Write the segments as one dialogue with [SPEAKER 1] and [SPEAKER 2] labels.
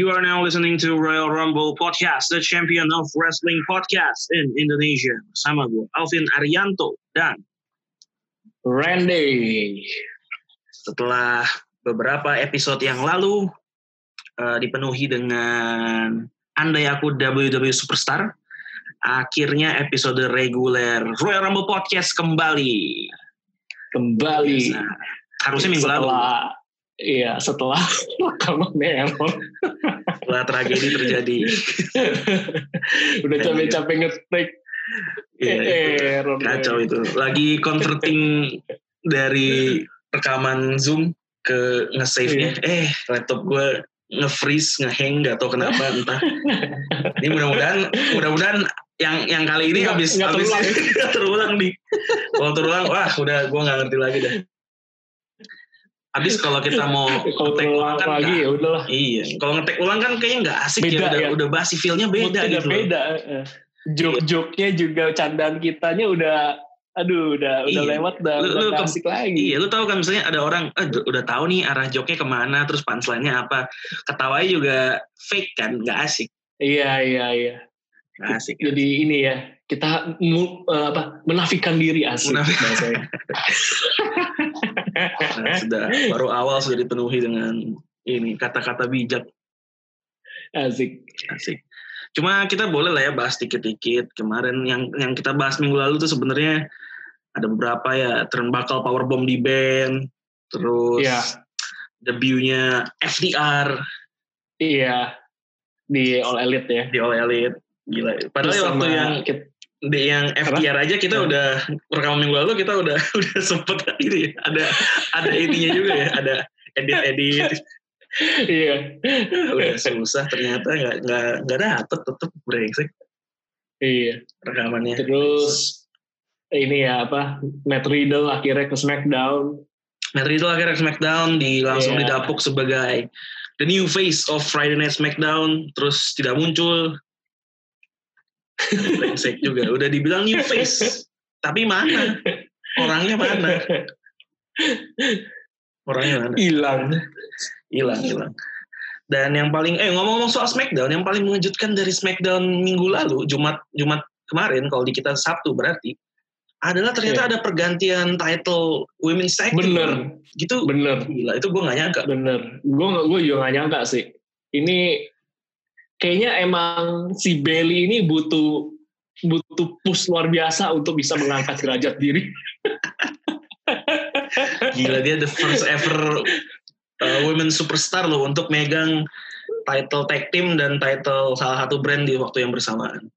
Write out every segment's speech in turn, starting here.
[SPEAKER 1] You are now listening to Royal Rumble Podcast, the champion of wrestling podcast in Indonesia. Sama gue, Alvin Arianto dan
[SPEAKER 2] Randy.
[SPEAKER 1] Setelah beberapa episode yang lalu uh, dipenuhi dengan andai aku WWE Superstar, akhirnya episode reguler Royal Rumble Podcast kembali.
[SPEAKER 2] Kembali.
[SPEAKER 1] Nah, harusnya minggu lalu.
[SPEAKER 2] Iya, setelah rekaman error.
[SPEAKER 1] setelah tragedi terjadi.
[SPEAKER 2] Udah capek-capek ngetik.
[SPEAKER 1] Iya,
[SPEAKER 2] error.
[SPEAKER 1] kacau itu. Lagi converting dari rekaman Zoom ke nge-save-nya. Eh, laptop gue nge-freeze, nge-hang, gak tau kenapa, entah. Ini mudah-mudahan, mudah-mudahan yang yang kali ini
[SPEAKER 2] Nggak-
[SPEAKER 1] habis
[SPEAKER 2] nggak
[SPEAKER 1] habis
[SPEAKER 2] terulang.
[SPEAKER 1] terulang nih. Kalau terulang, wah udah gue nggak ngerti lagi dah. Habis kalau kita mau ngetek
[SPEAKER 2] terulang
[SPEAKER 1] kan
[SPEAKER 2] lagi ya udahlah.
[SPEAKER 1] Iya, kalau ngetek ulang kan kayaknya nggak asik
[SPEAKER 2] Beda
[SPEAKER 1] ya, udah,
[SPEAKER 2] ya.
[SPEAKER 1] udah basi feel-nya beda gitu.
[SPEAKER 2] beda. eh. Joke-joke-nya juga candaan kitanya udah aduh udah udah
[SPEAKER 1] Iya.
[SPEAKER 2] lewat udah,
[SPEAKER 1] Lu-
[SPEAKER 2] udah
[SPEAKER 1] lu ke-
[SPEAKER 2] asik lagi.
[SPEAKER 1] Iya, lu tahu kan misalnya ada orang eh, d- udah tahu nih arah joknya ke mana, terus punchline-nya apa, ketawanya juga fake kan, nggak asik,
[SPEAKER 2] Iya iya iya.
[SPEAKER 1] nggak asik.
[SPEAKER 2] Jadi ini ya kita mu- eh, apa menafikan diri asik
[SPEAKER 1] Munafik. Nah, sudah baru awal sudah dipenuhi dengan ini kata-kata bijak,
[SPEAKER 2] asik.
[SPEAKER 1] asik. Cuma kita boleh lah ya bahas dikit-dikit. Kemarin yang yang kita bahas minggu lalu tuh sebenarnya ada beberapa ya turnbuckle powerbomb di band, terus
[SPEAKER 2] Iya.
[SPEAKER 1] debutnya FDR
[SPEAKER 2] Iya di All Elite ya.
[SPEAKER 1] di All Elite. Gila. Padahal
[SPEAKER 2] Terus
[SPEAKER 1] waktu yang
[SPEAKER 2] kita-
[SPEAKER 1] di yang FDR aja kita
[SPEAKER 2] Hmm.
[SPEAKER 1] udah rekaman minggu lalu kita udah udah sempet ini ya, ada ada ininya juga ya ada edit edit
[SPEAKER 2] iya.
[SPEAKER 1] udah susah ternyata nggak nggak nggak dapet tetep brengsek
[SPEAKER 2] Iya.
[SPEAKER 1] rekamannya
[SPEAKER 2] Terus ini ya apa Matt Riddle akhirnya ke SmackDown.
[SPEAKER 1] Matt Riddle akhirnya ke SmackDown di langsung
[SPEAKER 2] Iya.
[SPEAKER 1] didapuk sebagai the new face of Friday Night SmackDown terus tidak muncul brengsek juga udah dibilang new face tapi mana orangnya mana orangnya mana
[SPEAKER 2] Hilang.
[SPEAKER 1] hilang hilang dan yang paling eh ngomong-ngomong soal Smackdown yang paling mengejutkan dari Smackdown minggu lalu Jumat Jumat kemarin kalau di kita Sabtu berarti adalah ternyata
[SPEAKER 2] Iya.
[SPEAKER 1] ada pergantian title Women's Tag.
[SPEAKER 2] Bener,
[SPEAKER 1] gitu
[SPEAKER 2] bener,
[SPEAKER 1] gila itu gue gak nyangka
[SPEAKER 2] bener. Gue gue juga gak nyangka sih. Ini kayaknya emang si Bailey ini butuh butuh push luar biasa untuk bisa mengangkat derajat diri.
[SPEAKER 1] gila dia the first ever uh, women superstar loh untuk megang title tag team dan title salah satu brand di waktu yang bersamaan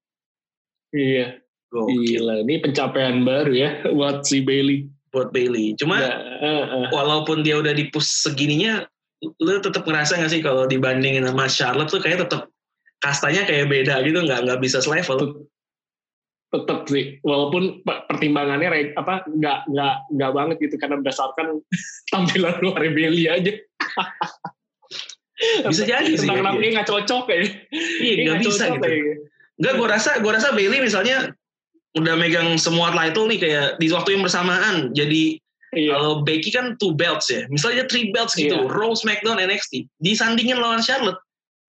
[SPEAKER 2] Iya,
[SPEAKER 1] Gokil
[SPEAKER 2] gila. Ini pencapaian baru ya buat si Bailey.
[SPEAKER 1] buat Bailey cuma
[SPEAKER 2] Nah, eh, eh.
[SPEAKER 1] walaupun dia udah di push segininya lu tetap ngerasa gak sih kalau dibandingin sama Charlotte tuh kayak tetap kastanya kayak beda gitu nggak nggak bisa selevel.
[SPEAKER 2] Tetap sih. Walaupun pe- pertimbangannya apa nggak nggak nggak banget gitu karena berdasarkan tampilan luar Bailey aja.
[SPEAKER 1] Bisa jadi sih
[SPEAKER 2] tentang
[SPEAKER 1] gitu.
[SPEAKER 2] nggak cocok ya.
[SPEAKER 1] Iya nggak bisa gitu. nggak gue rasa gue rasa Bailey misalnya udah megang semua title nih kayak di waktu yang bersamaan. Jadi
[SPEAKER 2] iya.
[SPEAKER 1] Kalau Becky kan two belts ya, misalnya three belts gitu,
[SPEAKER 2] Iya.
[SPEAKER 1] Raw, SmackDown, NXT, disandingin lawan Charlotte,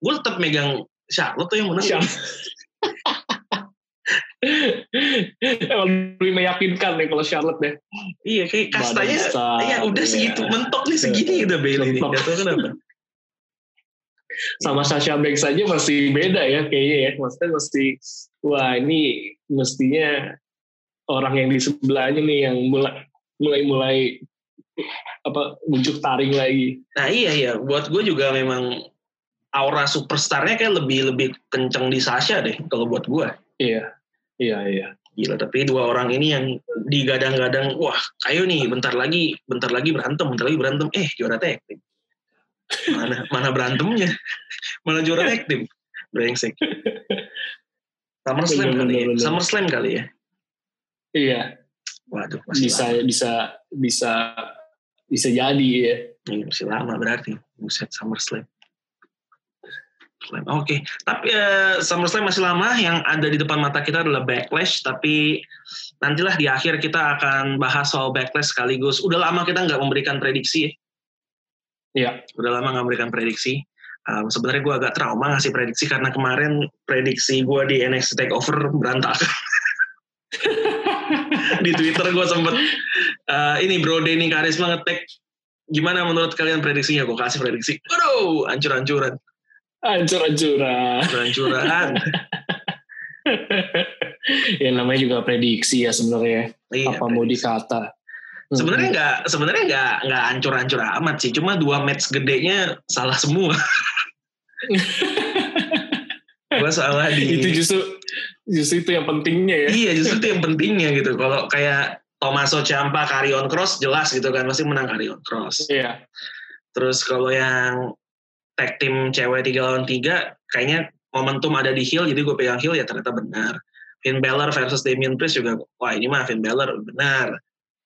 [SPEAKER 1] gue tetap megang Charlotte tuh yang menang.
[SPEAKER 2] Siap. Emang lebih meyakinkan nih kalau Charlotte deh
[SPEAKER 1] Iya, kayak kastanya,
[SPEAKER 2] Badan besar,
[SPEAKER 1] ya udah
[SPEAKER 2] iya.
[SPEAKER 1] segitu, mentok nih segini udah Bailey
[SPEAKER 2] Mentok.
[SPEAKER 1] gak tau kenapa.
[SPEAKER 2] sama Sasha Banks aja masih beda ya kayaknya ya maksudnya masih wah ini mestinya orang yang di sebelahnya nih yang mulai mulai mulai apa bujuk taring lagi
[SPEAKER 1] Nah iya iya, buat gue juga memang aura superstarnya kayak lebih lebih kenceng di Sasha deh, kalau buat gue.
[SPEAKER 2] iya iya iya
[SPEAKER 1] Gila, tapi dua orang ini yang digadang-gadang, wah, ayo nih, bentar lagi, bentar lagi berantem, bentar lagi berantem, eh juara tag team. Mana, mana berantemnya? Mana juara tag team? Brengsek. SummerSlam
[SPEAKER 2] Bener,
[SPEAKER 1] kali ya? SummerSlam kali ya?
[SPEAKER 2] iya
[SPEAKER 1] Waduh, masih
[SPEAKER 2] bisa
[SPEAKER 1] lama.
[SPEAKER 2] bisa bisa bisa jadi ya
[SPEAKER 1] Iya, masih lama berarti. Buset, SummerSlam. SummerSlam. Oke, tapi eh, SummerSlam masih lama. Yang ada di depan mata kita adalah Backlash. Tapi nantilah di akhir kita akan bahas soal Backlash sekaligus. Udah lama kita nggak memberikan prediksi ya.
[SPEAKER 2] Iya.
[SPEAKER 1] Udah lama nggak memberikan prediksi. Um, Sebenarnya gue agak trauma ngasih prediksi karena kemarin prediksi gue di NXT Takeover berantakan. di Twitter gue sempet uh, ini Bro Denny Karisma ngetek gimana menurut kalian prediksinya? Gue kasih prediksi. Waduh, hancur-hancuran.
[SPEAKER 2] Hancur-hancuran.
[SPEAKER 1] Hancur-hancuran.
[SPEAKER 2] ya namanya juga prediksi ya sebenarnya.
[SPEAKER 1] Iya,
[SPEAKER 2] Apa mau dikata.
[SPEAKER 1] Sebenarnya nggak sebenarnya nggak nggak hancur-hancur amat sih. Cuma dua match gedenya salah semua. gue salah di
[SPEAKER 2] itu justru justru itu yang pentingnya ya.
[SPEAKER 1] iya justru itu yang pentingnya gitu. Kalau kayak Tommaso Ciampa Carrion Cross jelas gitu kan pasti menang Carrion Cross.
[SPEAKER 2] Iya.
[SPEAKER 1] Terus kalau yang tag team cewek tiga lawan tiga kayaknya momentum ada di heel jadi gue pegang heel ya ternyata benar. Finn Balor versus Damian Priest juga wah ini mah Finn Balor benar.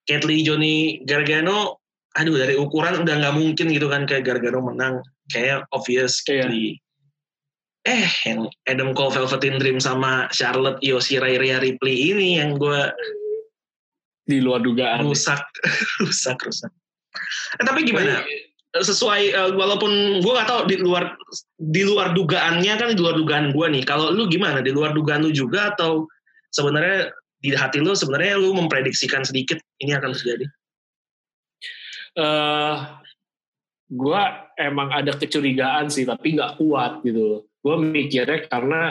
[SPEAKER 1] Cat Lee Johnny Gargano aduh dari ukuran udah nggak mungkin gitu kan kayak Gargano menang kayak obvious Cat
[SPEAKER 2] Iya.
[SPEAKER 1] Lee. Eh, yang Adam Cole Velveteen Dream sama Charlotte Io Shirai Rhea Ripley ini yang gue
[SPEAKER 2] Di luar dugaan.
[SPEAKER 1] rusak, rusak, rusak. Eh, tapi gimana? Sesuai eh, walaupun gue gak tahu di luar di luar dugaannya kan di luar dugaan gue nih. Kalau lu gimana? Di luar dugaan lu juga atau sebenarnya di hati lu sebenarnya lu memprediksikan sedikit ini akan terjadi?
[SPEAKER 2] eh gue emang ada kecurigaan sih tapi nggak kuat gitu gue mikirnya karena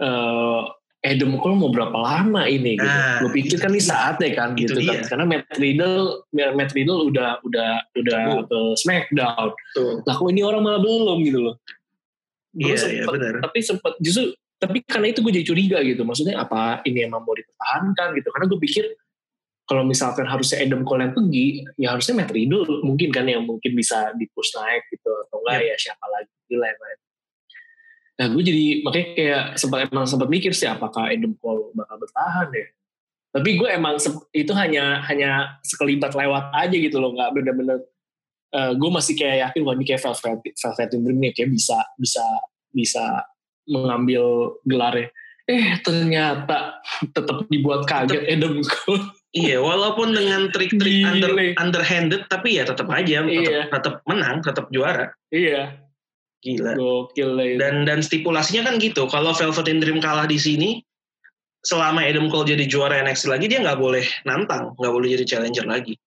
[SPEAKER 2] eh Adam Cole mau berapa lama ini gitu.
[SPEAKER 1] Nah,
[SPEAKER 2] gue pikir kan ini saatnya kan
[SPEAKER 1] itu
[SPEAKER 2] gitu kan.
[SPEAKER 1] dia.
[SPEAKER 2] Karena Matt Riddle, Matt Riddle udah udah udah
[SPEAKER 1] Tuh.
[SPEAKER 2] ke SmackDown.
[SPEAKER 1] Tuh.
[SPEAKER 2] Lah kok ini orang malah belum gitu loh.
[SPEAKER 1] Iya, iya
[SPEAKER 2] sempet-
[SPEAKER 1] benar.
[SPEAKER 2] Tapi sempat justru tapi karena itu gue jadi curiga gitu. Maksudnya apa ini emang mau dipertahankan gitu? Karena gue pikir kalau misalkan harusnya Adam Cole yang pergi, ya harusnya Matt Riddle mungkin kan yang mungkin bisa di push naik gitu atau enggak ya siapa lagi lah yang lain. Nah gue jadi makanya kayak sempat emang sempat mikir sih apakah Adam Cole bakal bertahan ya. Tapi gue emang itu hanya hanya sekelibat lewat aja gitu loh, nggak bener-bener. eh, gue masih kayak yakin wah ini kayak Velvet Velvet Dream nih kayak bisa bisa bisa mengambil gelarnya. Eh ternyata tetap dibuat kaget Adam Cole.
[SPEAKER 1] Iya, walaupun dengan trik-trik under, underhanded, tapi ya tetap aja, tetap,
[SPEAKER 2] Iya.
[SPEAKER 1] tetap menang, tetap juara.
[SPEAKER 2] iya,
[SPEAKER 1] Gila.
[SPEAKER 2] gokil lah itu.
[SPEAKER 1] Dan dan stipulasinya kan gitu. Kalau Velveteen Dream kalah di sini, selama Adam Cole jadi juara NXT lagi, dia nggak boleh nantang, nggak boleh jadi challenger lagi.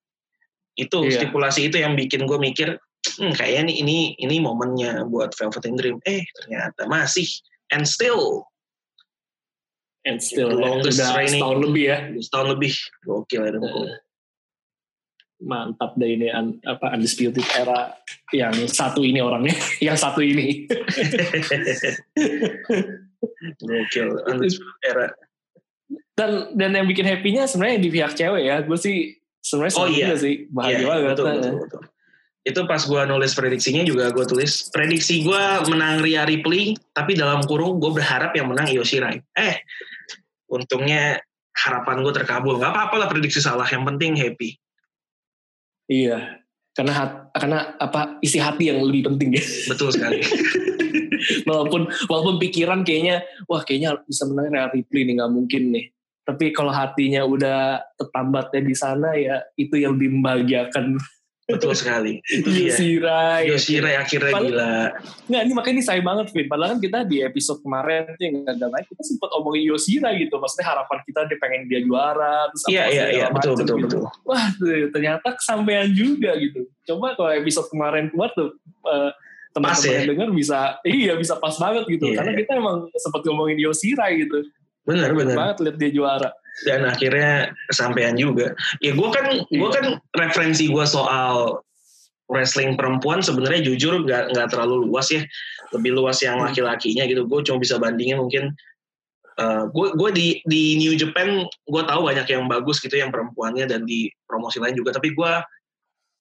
[SPEAKER 1] Itu
[SPEAKER 2] Iya.
[SPEAKER 1] stipulasi itu yang bikin gue mikir, hmm, kayaknya nih ini ini momennya buat Velveteen Dream. Eh ternyata masih and still
[SPEAKER 2] And still
[SPEAKER 1] The longest
[SPEAKER 2] udah
[SPEAKER 1] reigning-
[SPEAKER 2] setahun lebih ya.
[SPEAKER 1] setahun lebih gokil Adam Cole.
[SPEAKER 2] Mantap deh ini un- apa undisputed era yang satu ini orangnya, yang satu ini.
[SPEAKER 1] gokil. Undisputed era.
[SPEAKER 2] dan dan yang bikin happy-nya sebenarnya di pihak cewek ya. Gue sih sebenarnya
[SPEAKER 1] Oh, iya.
[SPEAKER 2] sih, bahagia
[SPEAKER 1] Iya,
[SPEAKER 2] banget.
[SPEAKER 1] betul, betul, betul. Itu pas gue nulis prediksinya juga gue tulis prediksi gue menang Rhea Ripley, tapi dalam kurung gue berharap yang menang Io Shirai. Eh, untungnya harapan gue terkabul. Gak apa-apa lah prediksi salah, yang penting happy.
[SPEAKER 2] Iya, karena hat, karena apa isi hati yang lebih penting ya.
[SPEAKER 1] Betul sekali.
[SPEAKER 2] walaupun walaupun pikiran kayaknya wah kayaknya bisa menang Rhea Ripley nih nggak mungkin nih. Tapi kalau hatinya udah tertambatnya di sana ya itu yang lebih membahagiakan.
[SPEAKER 1] Betul sekali. Itu
[SPEAKER 2] Io
[SPEAKER 1] dia.
[SPEAKER 2] Shirai.
[SPEAKER 1] Io Shirai akhirnya
[SPEAKER 2] Padahal-
[SPEAKER 1] gila.
[SPEAKER 2] Nggak, ini makanya ini sayang banget, Vin. Padahal kan kita di episode kemarin tuh yang gagal naik, kita sempat omongin Yoshira gitu. Maksudnya harapan kita dia pengen dia juara. Terus
[SPEAKER 1] Iya, iya, iya. Betul, betul,
[SPEAKER 2] gitu.
[SPEAKER 1] betul.
[SPEAKER 2] Wah, tuh, ternyata kesampaian juga gitu. Coba kalau episode kemarin keluar tuh, eh, teman-teman
[SPEAKER 1] ya?
[SPEAKER 2] yang dengar bisa, iya bisa pas banget gitu.
[SPEAKER 1] Iya,
[SPEAKER 2] Karena
[SPEAKER 1] iya.
[SPEAKER 2] kita emang sempat ngomongin Yoshira gitu.
[SPEAKER 1] Benar, benar.
[SPEAKER 2] banget lihat dia juara.
[SPEAKER 1] Dan akhirnya kesampaian juga. Ya gue kan gue
[SPEAKER 2] Iya.
[SPEAKER 1] kan referensi gue soal wrestling perempuan sebenarnya jujur nggak nggak terlalu luas ya, lebih luas yang
[SPEAKER 2] Hmm.
[SPEAKER 1] laki-lakinya gitu. Gue cuma bisa bandingin mungkin gue gue di di New Japan gue tahu banyak yang bagus gitu yang perempuannya dan di promosi lain juga. Tapi gue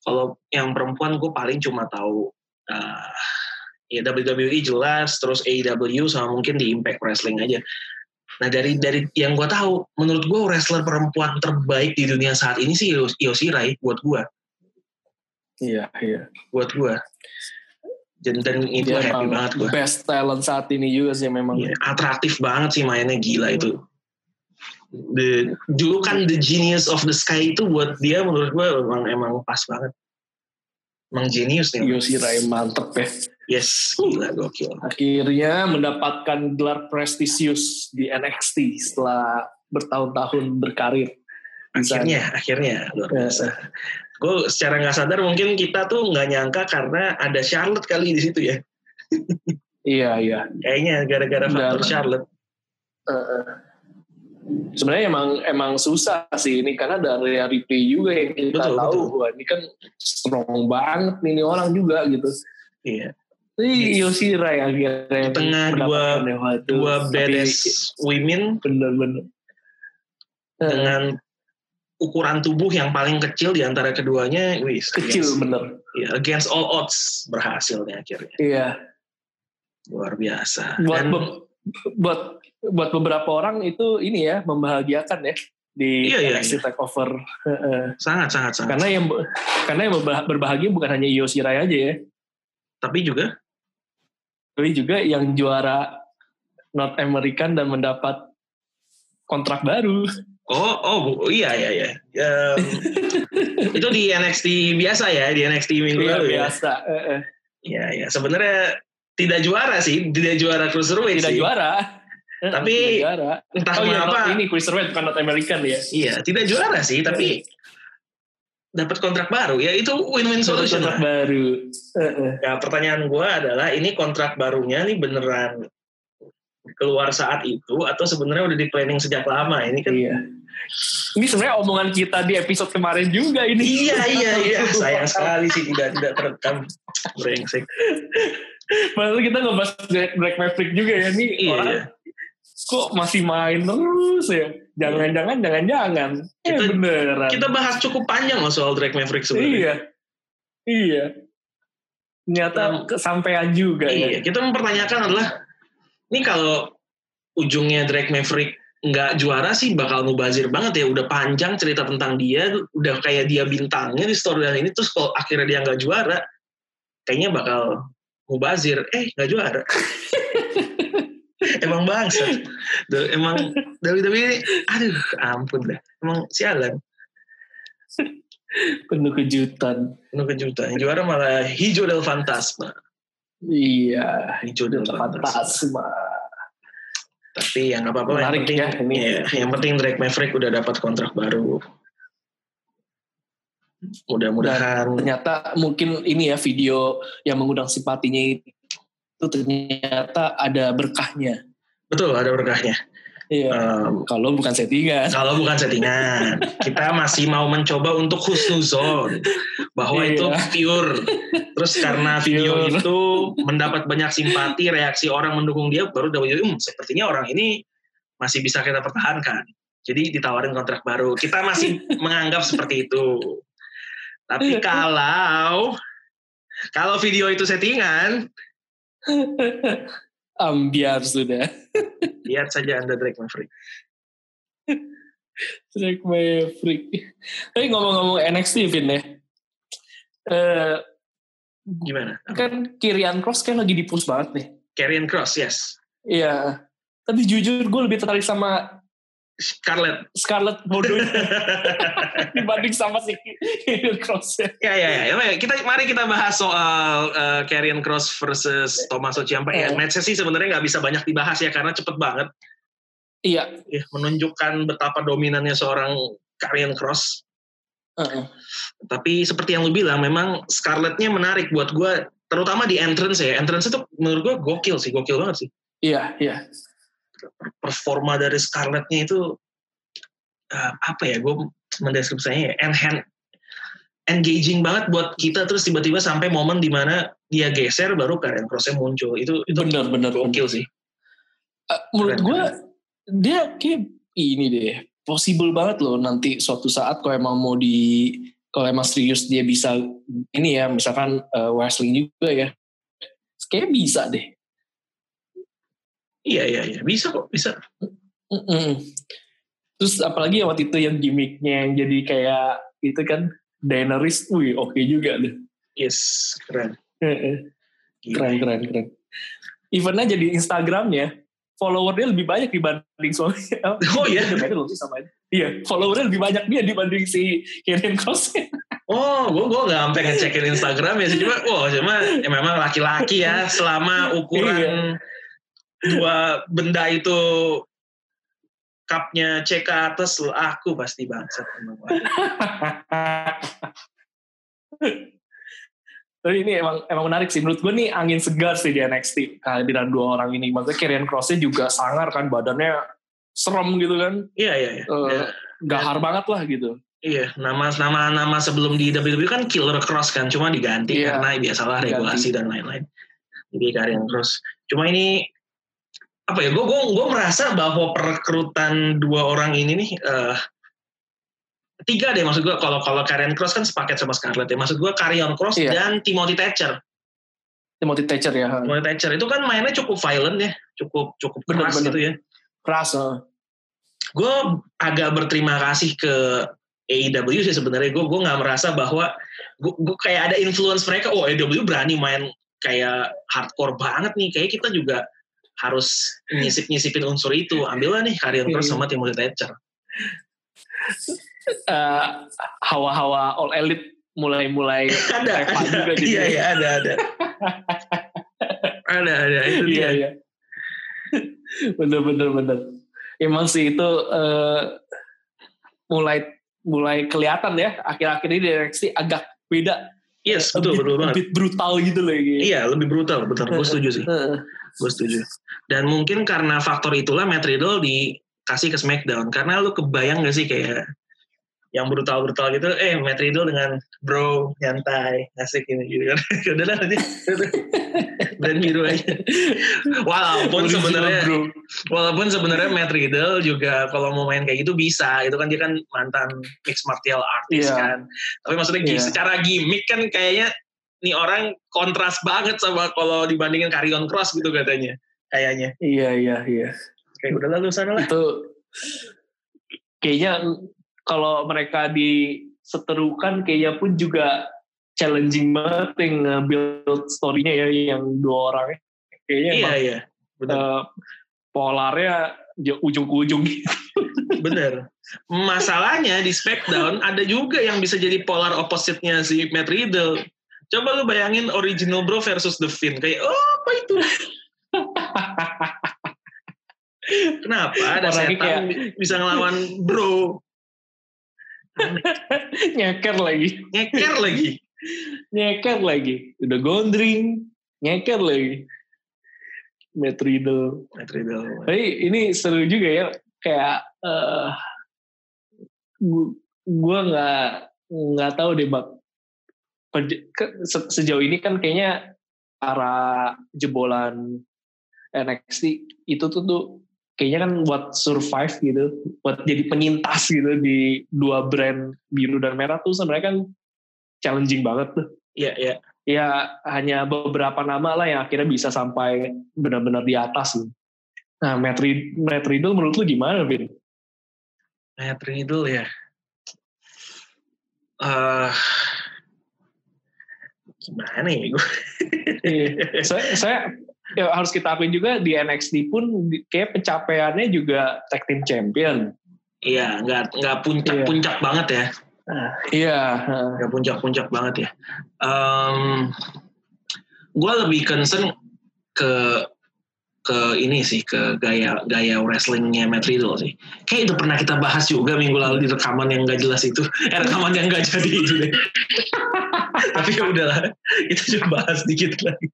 [SPEAKER 1] kalau yang perempuan gue paling cuma tahu eh, ya WWE jelas, terus AEW sama mungkin di Impact Wrestling aja. Nah dari dari yang gue tahu, menurut gue wrestler perempuan terbaik di dunia saat ini sih Io, Shirai buat gue,
[SPEAKER 2] Iya, iya.
[SPEAKER 1] buat gue. Dan, dan itu
[SPEAKER 2] Dia
[SPEAKER 1] happy banget gue.
[SPEAKER 2] best talent saat ini juga sih memang.
[SPEAKER 1] Iya, atraktif banget sih mainnya gila itu. The, dulu kan The Genius of the Sky itu buat dia menurut gue emang emang pas banget. Emang genius nih.
[SPEAKER 2] Yoshira yang mantep ya.
[SPEAKER 1] Yes, gila gokil.
[SPEAKER 2] Akhirnya mendapatkan gelar prestisius di NXT setelah bertahun-tahun berkarir.
[SPEAKER 1] Akhirnya, akhirnya luar biasa. Gue secara nggak sadar mungkin kita tuh nggak nyangka karena ada Charlotte kali di situ ya.
[SPEAKER 2] iya iya.
[SPEAKER 1] Kayaknya gara-gara faktor Charlotte.
[SPEAKER 2] Uh, sebenarnya emang emang susah sih ini karena dari replay juga yang kita betul, tahu betul. wah ini kan strong banget nih ini orang juga gitu.
[SPEAKER 1] Iya.
[SPEAKER 2] Ini Yoshira ya akhirnya
[SPEAKER 1] tengah dua dua badass women
[SPEAKER 2] bener-bener
[SPEAKER 1] dengan ukuran tubuh yang paling kecil di antara keduanya, wis
[SPEAKER 2] kecil against, bener.
[SPEAKER 1] Ya, against all odds berhasil nih akhirnya.
[SPEAKER 2] Iya.
[SPEAKER 1] Luar biasa.
[SPEAKER 2] Buat Dan, be buat buat beberapa orang itu ini ya membahagiakan ya di iya, iya, NXT iya. Takeover.
[SPEAKER 1] Sangat sangat sangat.
[SPEAKER 2] Karena yang karena yang berbahagia bukan hanya Io Shirai aja ya.
[SPEAKER 1] Tapi juga
[SPEAKER 2] tapi juga yang juara North American dan mendapat kontrak baru.
[SPEAKER 1] Oh, oh iya iya iya. Um, itu di NXT biasa ya, di NXT minggu
[SPEAKER 2] iya,
[SPEAKER 1] lalu
[SPEAKER 2] ya. biasa.
[SPEAKER 1] Iya iya. Sebenarnya tidak juara sih, tidak juara cruiserweight
[SPEAKER 2] tidak
[SPEAKER 1] sih.
[SPEAKER 2] juara.
[SPEAKER 1] Tapi tidak juara. entah oh,
[SPEAKER 2] iya,
[SPEAKER 1] kenapa.
[SPEAKER 2] Ini cruiserweight bukan North American ya.
[SPEAKER 1] Iya, tidak juara sih, tapi dapat kontrak baru? Ya itu win-win solution
[SPEAKER 2] kontrak lah. baru.
[SPEAKER 1] Ya pertanyaan gue adalah ini kontrak barunya nih beneran keluar saat itu atau sebenarnya udah di planning sejak lama? Ini kan
[SPEAKER 2] iya. ini sebenarnya omongan kita di episode kemarin juga ini.
[SPEAKER 1] Iya iya iya. Sayang sekali sih tidak tidak terekam. Brengsek.
[SPEAKER 2] Padahal kita ngebahas Black Maverick juga ya nih. Iya. orang kok masih main terus ya? Jangan-jangan jangan-jangan.
[SPEAKER 1] Kita, eh, beneran. kita bahas cukup panjang loh soal Drake Maverick sebenarnya.
[SPEAKER 2] Iya. Iya. Ternyata um, kesampaian juga
[SPEAKER 1] ya. iya ya. kita mempertanyakan adalah ini kalau ujungnya Drake Maverick nggak juara sih bakal mubazir banget ya. Udah panjang cerita tentang dia udah kayak dia bintangnya di storyline ini terus kalau akhirnya dia nggak juara kayaknya bakal mubazir. Eh nggak juara emang bangsa emang WWE aduh ampun dah. Emang sialan.
[SPEAKER 2] Penuh kejutan.
[SPEAKER 1] Penuh kejutan. Juara malah hijau del fantasma.
[SPEAKER 2] Iya.
[SPEAKER 1] Hijau del
[SPEAKER 2] fantasma,
[SPEAKER 1] tapi yang apa apa yang penting ya, ini. Ya, yang penting Drake Maverick udah dapat kontrak baru. Mudah-mudahan.
[SPEAKER 2] Ternyata mungkin ini ya video yang mengundang simpatinya itu ternyata ada berkahnya.
[SPEAKER 1] Betul, ada berkahnya.
[SPEAKER 2] Iya. Um, kalau bukan settingan.
[SPEAKER 1] Kalau bukan settingan, kita masih mau mencoba untuk husnuzon bahwa iya. itu pure. Terus karena video pure. itu mendapat banyak simpati, reaksi orang mendukung dia, baru WWE, um, sepertinya orang ini masih bisa kita pertahankan. Jadi ditawarin kontrak baru. Kita masih menganggap seperti itu. Tapi kalau kalau video itu settingan,
[SPEAKER 2] Ambiar sudah.
[SPEAKER 1] Lihat saja Anda Drake Maverick.
[SPEAKER 2] Drake Maverick. Tapi ngomong-ngomong NXT, Vin ya. Uh,
[SPEAKER 1] Gimana?
[SPEAKER 2] Kan Kirian Cross kan lagi dipus banget nih.
[SPEAKER 1] Kirian Cross, yes.
[SPEAKER 2] Iya. Tapi jujur gue lebih tertarik sama
[SPEAKER 1] Scarlett.
[SPEAKER 2] Scarlett bodoh dibanding sama si Cross.
[SPEAKER 1] Ya, ya, ya, ya. Kita mari kita bahas soal uh, Karrion Cross versus Tommaso Ciampa. Ya, matchnya sih sebenarnya nggak bisa banyak dibahas ya karena cepet banget.
[SPEAKER 2] Iya.
[SPEAKER 1] Ya, menunjukkan betapa dominannya seorang Karrion Cross.
[SPEAKER 2] Uh-uh.
[SPEAKER 1] Tapi seperti yang lu bilang, memang Scarlettnya menarik buat gue, terutama di entrance ya. Entrance itu menurut gue gokil sih, gokil banget sih.
[SPEAKER 2] Iya, iya
[SPEAKER 1] performa dari Scarlettnya itu uh, apa ya gue mendeskripsinya ya enhance engaging banget buat kita terus tiba-tiba sampai momen di mana dia geser baru Karen Crossnya muncul. Itu itu
[SPEAKER 2] benar benar
[SPEAKER 1] gokil sih.
[SPEAKER 2] uh, menurut gue dia kayak ini deh possible banget loh nanti suatu saat kalau emang mau di kalau emang serius dia bisa ini ya misalkan uh, wrestling juga ya. Kayak bisa deh
[SPEAKER 1] Iya iya iya bisa kok bisa.
[SPEAKER 2] Mm-mm. Terus apalagi waktu itu yang gimmicknya yang jadi kayak itu kan Daenerys, wih oke okay juga deh.
[SPEAKER 1] Yes keren.
[SPEAKER 2] keren keren keren. Eventnya jadi Instagramnya follower dia lebih banyak dibanding suaminya.
[SPEAKER 1] Oh iya?
[SPEAKER 2] sih sama aja. Iya, followernya lebih banyak dia dibanding si Karen Cross.
[SPEAKER 1] oh, gue gue nggak sampai ngecekin Instagram ya, cuma, oh cuma ya memang laki-laki ya, selama ukuran iya. Dua benda itu cupnya C ke atas, aku pasti bangsat.
[SPEAKER 2] Tapi ini emang emang menarik sih. Menurut gue nih angin segar sih di NXT kehadiran dua orang ini. Maksudnya Karrion Crossnya juga sangar kan badannya serem gitu kan.
[SPEAKER 1] Iya iya. iya. Uh,
[SPEAKER 2] ya. Gahar ya. banget lah gitu.
[SPEAKER 1] Iya, nama nama nama sebelum di WWE kan Killer Cross kan, cuma diganti iya, karena biasalah regulasi dan lain-lain. Jadi Karrion Cross. Cuma ini apa ya? Gue gue gue merasa bahwa perekrutan dua orang ini nih uh, tiga deh maksud gue kalau kalau Karen Cross kan sepaket sama Scarlett ya. Maksud gue Karrion Cross iya. dan Timothy Thatcher.
[SPEAKER 2] Timothy Thatcher ya.
[SPEAKER 1] Timothy Thatcher. Itu kan mainnya cukup violent ya. Cukup cukup keras bener, gitu ya.
[SPEAKER 2] Keras uh.
[SPEAKER 1] gue agak berterima kasih ke AEW sih sebenarnya. Gue gue nggak merasa bahwa gue, gue kayak ada influence mereka. Oh AEW berani main kayak hardcore banget nih. Kayak kita juga harus nyisip nyisipin unsur itu ambillah nih Karrion Cross iya. sama Timothy Thatcher
[SPEAKER 2] uh, hawa-hawa all elite mulai-mulai
[SPEAKER 1] ada, ada juga gitu. Iya, iya, ada, ada. ada, ada. Itu
[SPEAKER 2] iya, iya. bener, bener, bener. Emang sih itu uh, mulai mulai kelihatan ya akhir-akhir ini direksi agak beda.
[SPEAKER 1] Yes, betul, betul banget.
[SPEAKER 2] Lebih brutal gitu lagi.
[SPEAKER 1] Iya, lebih brutal, betul. Gue setuju sih. Gue setuju. Dan mungkin karena faktor itulah Matt Riddle dikasih ke SmackDown. Karena lu kebayang gak sih kayak yang brutal-brutal gitu, eh Matt Riddle dengan bro nyantai asik ini gitu kan, udah lah aja, brand hero aja. Walaupun sebenarnya, walaupun sebenarnya Matt Riddle juga kalau mau main kayak gitu bisa, itu kan dia kan mantan mixed martial artist yeah. kan. Tapi maksudnya yeah. secara gimmick kan kayaknya nih orang kontras banget sama kalau dibandingin Karrion Cross gitu katanya, kayaknya.
[SPEAKER 2] Iya iya iya.
[SPEAKER 1] Kayak udah lalu sana lah.
[SPEAKER 2] Itu kayaknya kalau mereka diseterukan kayaknya pun juga challenging banget yang build story-nya ya yang dua orang kayaknya
[SPEAKER 1] iya, emang iya.
[SPEAKER 2] Uh, polarnya ujung ke ujung
[SPEAKER 1] Bener. Masalahnya di SmackDown ada juga yang bisa jadi polar opposite-nya si Matt Riddle. Coba lu bayangin original bro versus The Finn. Kayak, oh apa itu? Kenapa ada Orang setan kayak... bisa ngelawan bro?
[SPEAKER 2] nyeker lagi.
[SPEAKER 1] Nyeker lagi.
[SPEAKER 2] Nyeker lagi. Udah gondring nyeker lagi. Matt Riddle.
[SPEAKER 1] Matt Riddle.
[SPEAKER 2] Tapi ini seru juga ya kayak uh, gue nggak nggak tahu deh bak sejauh ini kan kayaknya para jebolan NXT itu tuh tuh kayaknya kan buat survive gitu, buat jadi penyintas gitu di dua brand biru dan merah tuh sebenarnya kan challenging banget tuh.
[SPEAKER 1] Iya, iya.
[SPEAKER 2] Ya hanya beberapa nama lah yang akhirnya bisa sampai benar-benar di atas. Gitu. Nah, Matt, Rid Matt Riddle menurut lu gimana, Vin?
[SPEAKER 1] Matt Riddle ya. Uh, gimana ya gue?
[SPEAKER 2] Iya. saya, saya ya harus kita akuin juga di NXT pun kayak pencapaiannya juga tag team champion.
[SPEAKER 1] Iya, nggak nggak puncak-puncak iya. banget ya.
[SPEAKER 2] Uh, iya.
[SPEAKER 1] Nggak puncak-puncak banget ya. Um, gue lebih concern ke ke ini sih ke gaya gaya wrestlingnya Matt Riddle sih. Kayak itu pernah kita bahas juga minggu lalu di rekaman yang gak jelas itu. Eh rekaman yang gak jadi itu deh. Tapi ya udahlah, kita coba bahas dikit lagi.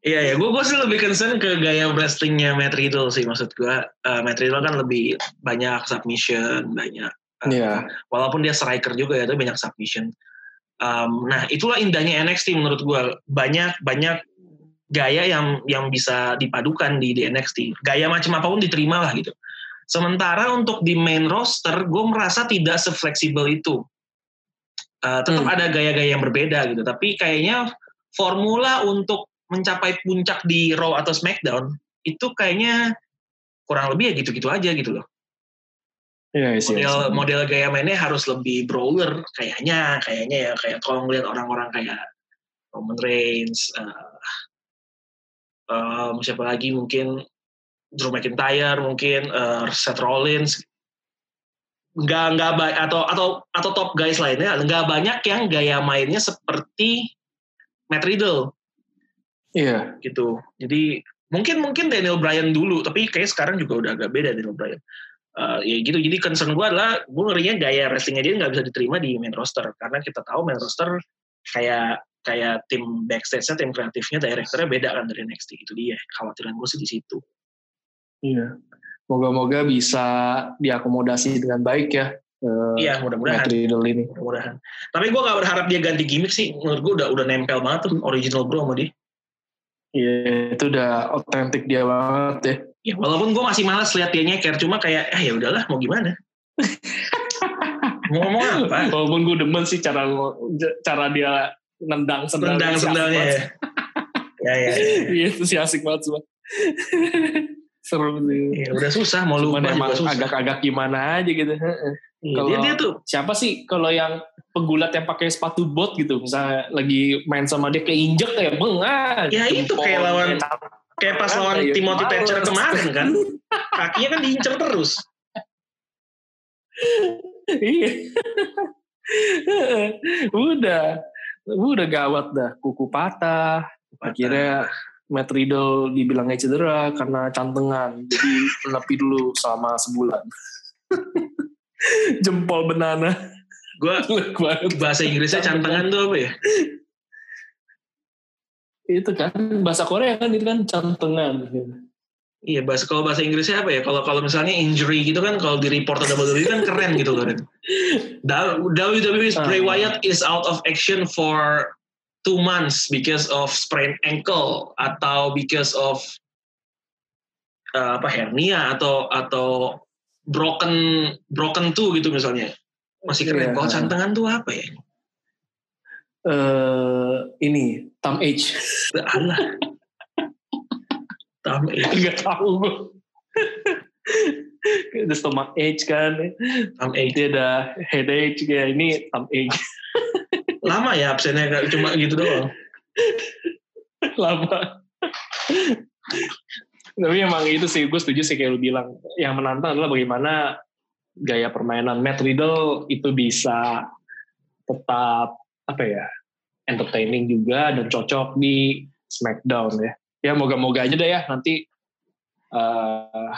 [SPEAKER 1] Iya ya, gue gue sih lebih concern ke gaya wrestlingnya Matt Riddle sih maksud gue. Uh, Matt Riddle kan lebih banyak submission, banyak.
[SPEAKER 2] Uh, yeah.
[SPEAKER 1] Walaupun dia striker juga ya, tapi banyak submission. Um, nah itulah indahnya NXT menurut gue. Banyak banyak gaya yang yang bisa dipadukan di, di NXT. Gaya macam apa pun diterima lah gitu. Sementara untuk di main roster, gue merasa tidak sefleksibel itu. Uh, tetap hmm. ada gaya-gaya yang berbeda gitu. Tapi kayaknya formula untuk mencapai puncak di Raw atau SmackDown itu kayaknya kurang lebih ya gitu-gitu aja gitu loh.
[SPEAKER 2] Ya, isi,
[SPEAKER 1] model isi. model gaya mainnya harus lebih brawler kayaknya kayaknya ya kayak kalau ngeliat orang-orang kayak Roman Reigns, uh, um, siapa lagi mungkin Drew McIntyre, mungkin uh, Seth Rollins, nggak nggak atau atau atau top guys lainnya nggak banyak yang gaya mainnya seperti Matt Riddle.
[SPEAKER 2] Iya. Yeah.
[SPEAKER 1] Gitu. Jadi mungkin mungkin Daniel Bryan dulu, tapi kayak sekarang juga udah agak beda Daniel Bryan. Uh, ya gitu. Jadi concern gue adalah gue ngerinya gaya wrestlingnya dia nggak bisa diterima di main roster karena kita tahu main roster kayak kayak tim backstage-nya, tim kreatifnya, directornya beda kan dari NXT itu dia. Khawatiran gue sih di situ.
[SPEAKER 2] Iya. Moga-moga bisa diakomodasi dengan baik ya.
[SPEAKER 1] Uh, iya, mudah-mudahan.
[SPEAKER 2] ini.
[SPEAKER 1] Mudah-mudahan. Tapi gue gak berharap dia ganti gimmick sih. Menurut gue udah udah nempel banget tuh original bro sama dia.
[SPEAKER 2] Iya, itu udah otentik dia banget ya.
[SPEAKER 1] Ya, walaupun gue masih malas lihat dia nyeker, cuma kayak, ah ya udahlah, mau gimana? mau ngomong apa?
[SPEAKER 2] Walaupun gue demen sih cara cara dia nendang
[SPEAKER 1] sendal. Nendang sendalnya ya.
[SPEAKER 2] ya, ya, ya. Iya, itu sih asik banget semua.
[SPEAKER 1] Seru sih. Ya, udah susah mau lupa
[SPEAKER 2] juga susah. agak-agak gimana aja gitu.
[SPEAKER 1] Iya, kalau dia, dia tuh
[SPEAKER 2] siapa sih kalau yang pegulat yang pakai sepatu bot gitu misalnya lagi main sama dia keinjek kayak bengan.
[SPEAKER 1] Ya itu kayak lawan kayak pas lawan ya, Timothy Thatcher kemarin kan. Kakinya kan diincer terus.
[SPEAKER 2] iya. udah udah gawat dah kuku patah akhirnya Matt Riddle dibilangnya cedera karena cantengan. Jadi menepi dulu selama sebulan. Jempol banana.
[SPEAKER 1] Gue bahasa Inggrisnya cantengan tuh apa ya?
[SPEAKER 2] itu kan bahasa Korea kan itu kan cantengan.
[SPEAKER 1] Iya, bahasa kalau bahasa Inggrisnya apa ya? Kalau kalau misalnya injury gitu kan kalau di report WWE kan keren gitu loh. WWE Bray Wyatt is out of action for two months because of sprained ankle atau because of uh, apa hernia atau atau broken broken two gitu misalnya masih keren. Yeah. Kalau cantengan tuh apa ya?
[SPEAKER 2] Uh, ini thumb age.
[SPEAKER 1] Allah. thumb age.
[SPEAKER 2] Gak tahu ada stomach age kan.
[SPEAKER 1] Thumb age.
[SPEAKER 2] Dia ada headache kayak ini thumb age
[SPEAKER 1] lama ya absennya cuma gitu doang?
[SPEAKER 2] Lama. Tapi emang itu sih gue setuju sih kayak lu bilang. Yang menantang adalah bagaimana gaya permainan. Matt Riddle itu bisa tetap apa ya entertaining juga dan cocok di SmackDown ya. Ya moga-moga aja deh ya nanti uh,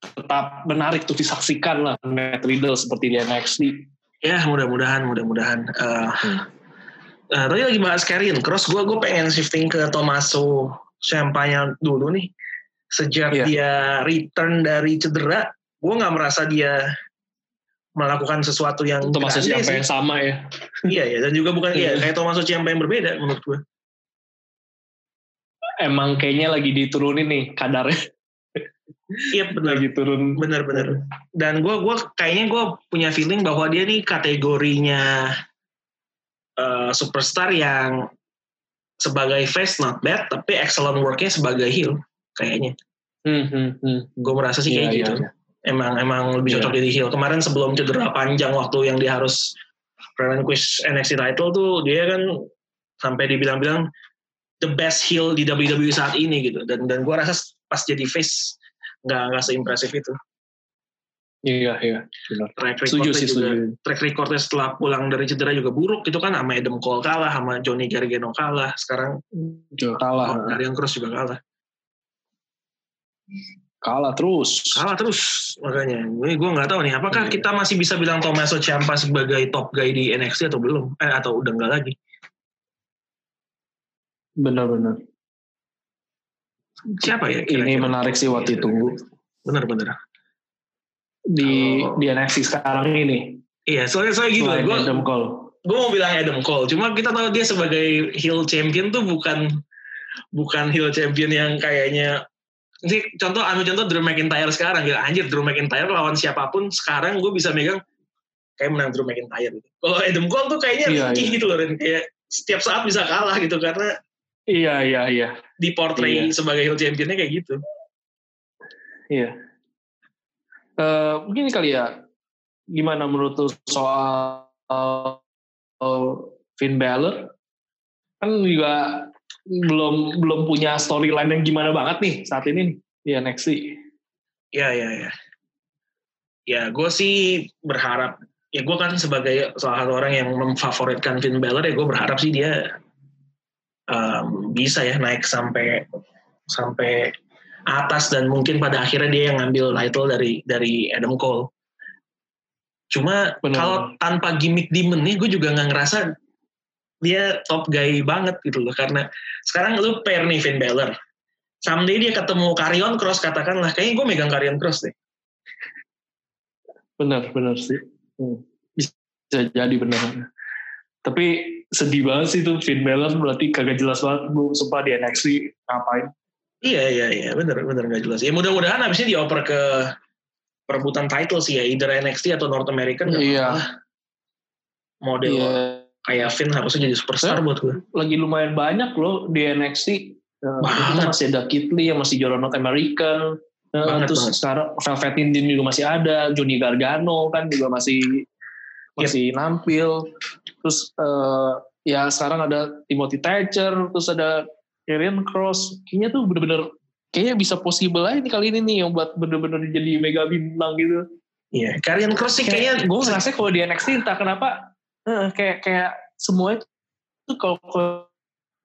[SPEAKER 2] tetap menarik untuk disaksikan lah Matt Riddle seperti di NXT
[SPEAKER 1] Ya mudah-mudahan, mudah-mudahan. Uh, hmm. uh, tadi lagi bahas Karian Cross, gue gue pengen shifting ke Tomaso Champagne dulu nih. Sejak yeah. dia return dari cedera, gue nggak merasa dia melakukan sesuatu yang
[SPEAKER 2] Tomaso Ciampa yang sama ya.
[SPEAKER 1] iya ya, dan juga bukan iya kayak Tomaso Ciampa yang berbeda menurut gue.
[SPEAKER 2] Emang kayaknya lagi diturunin nih kadarnya.
[SPEAKER 1] Iya benar.
[SPEAKER 2] Lagi turun.
[SPEAKER 1] Benar-benar. Dan gue gua kayaknya gue punya feeling bahwa dia nih kategorinya uh, superstar yang sebagai face not bad, tapi excellent worknya sebagai heel kayaknya.
[SPEAKER 2] Hmm, hmm, hmm.
[SPEAKER 1] Gue merasa sih kayak yeah, gitu. Yeah. Emang emang lebih cocok yeah. jadi heel. Kemarin sebelum cedera panjang waktu yang dia harus relinquish NXT title tuh dia kan sampai dibilang-bilang the best heel di WWE saat ini gitu. Dan dan gue rasa pas jadi face nggak nggak seimpresif itu.
[SPEAKER 2] Iya iya benar.
[SPEAKER 1] Track recordnya sih, juga setuju. track recordnya setelah pulang dari cedera juga buruk itu kan sama Adam Cole kalah sama Johnny Gargano kalah sekarang
[SPEAKER 2] juga kalah.
[SPEAKER 1] Oh, yang Cross juga kalah.
[SPEAKER 2] Kalah terus.
[SPEAKER 1] Kalah terus makanya. Ini gue nggak tahu nih apakah iya. kita masih bisa bilang Tommaso Ciampa sebagai top guy di NXT atau belum? Eh atau udah nggak lagi?
[SPEAKER 2] Benar-benar.
[SPEAKER 1] Siapa ya?
[SPEAKER 2] Kira -kira? Ini menarik sih waktu itu.
[SPEAKER 1] Bener-bener.
[SPEAKER 2] Di oh. di NXT sekarang ini.
[SPEAKER 1] Iya, soalnya saya gitu. Gue
[SPEAKER 2] Adam Cole.
[SPEAKER 1] Gue mau bilang Adam Cole, cuma kita tahu dia sebagai heel champion tuh bukan bukan heel champion yang kayaknya ini contoh anu contoh Drew McIntyre sekarang gitu anjir Drew McIntyre lawan siapa pun sekarang gue bisa megang kayak menang Drew McIntyre gitu. Kalau Adam Cole tuh kayaknya iya, iya. gitu loh dan kayak setiap saat bisa kalah gitu karena
[SPEAKER 2] Iya iya iya.
[SPEAKER 1] Di portray iya. sebagai heel championnya kayak gitu.
[SPEAKER 2] Iya. Uh, mungkin kali ya, gimana menurut lu soal uh, Finn Balor? kan juga belum belum punya storyline yang gimana banget nih saat ini di NXT.
[SPEAKER 1] Ya ya ya. Ya gue sih berharap ya gue kan sebagai salah satu orang yang memfavoritkan Finn Balor ya gue berharap sih dia um, bisa ya naik sampai sampai atas dan mungkin pada akhirnya dia yang ngambil title dari dari Adam Cole. Cuma kalau tanpa gimmick demon nih gue juga nggak ngerasa dia top guy banget gitu loh. Karena sekarang lu pair nih Finn Balor. Someday dia ketemu Karrion Cross katakanlah. Kayaknya gue megang Karrion Cross deh.
[SPEAKER 2] Benar benar sih. Hmm. bisa jadi benar tapi sedih banget sih tuh Finn Balor berarti kagak jelas banget bu sumpah di NXT ngapain
[SPEAKER 1] iya iya iya benar benar nggak jelas ya mudah-mudahan abisnya dioper ke perebutan title sih ya either NXT atau North American
[SPEAKER 2] iya
[SPEAKER 1] model iya kayak Finn harusnya jadi superstar eh, buat gue.
[SPEAKER 2] Lagi lumayan banyak loh di NXT. Eh, masih ada Kit Lee yang masih juara North American. Uh, banget, terus banget. sekarang Velvet Indian juga masih ada. Johnny Gargano kan juga masih masih yep. nampil. Terus uh, ya sekarang ada Timothy Thatcher. Terus ada Karen Cross. Kayaknya tuh bener-bener kayaknya bisa possible aja nih kali ini nih yang buat bener-bener jadi mega bintang gitu.
[SPEAKER 1] Iya, yeah. Karrion Cross sih kayaknya
[SPEAKER 2] gue ngerasa kalau di NXT entah kenapa kayak kayak semua itu kalau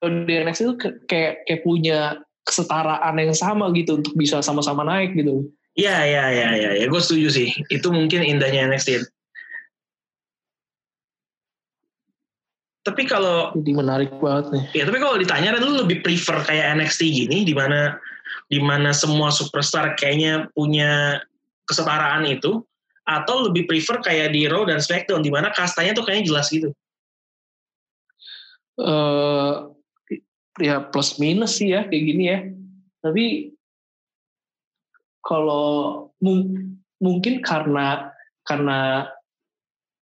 [SPEAKER 2] di NXT itu kayak kayak punya kesetaraan yang sama gitu untuk bisa sama-sama naik gitu.
[SPEAKER 1] Iya iya iya iya ya, gue setuju sih. Itu mungkin indahnya NXT. Tapi kalau
[SPEAKER 2] jadi menarik banget nih.
[SPEAKER 1] Ya tapi kalau ditanya lu lebih prefer kayak NXT gini di mana di mana semua superstar kayaknya punya kesetaraan itu atau lebih prefer kayak di Raw dan SmackDown di mana kastanya tuh kayaknya jelas gitu?
[SPEAKER 2] Uh, ya plus minus sih ya kayak gini ya. Tapi kalau mung mungkin karena karena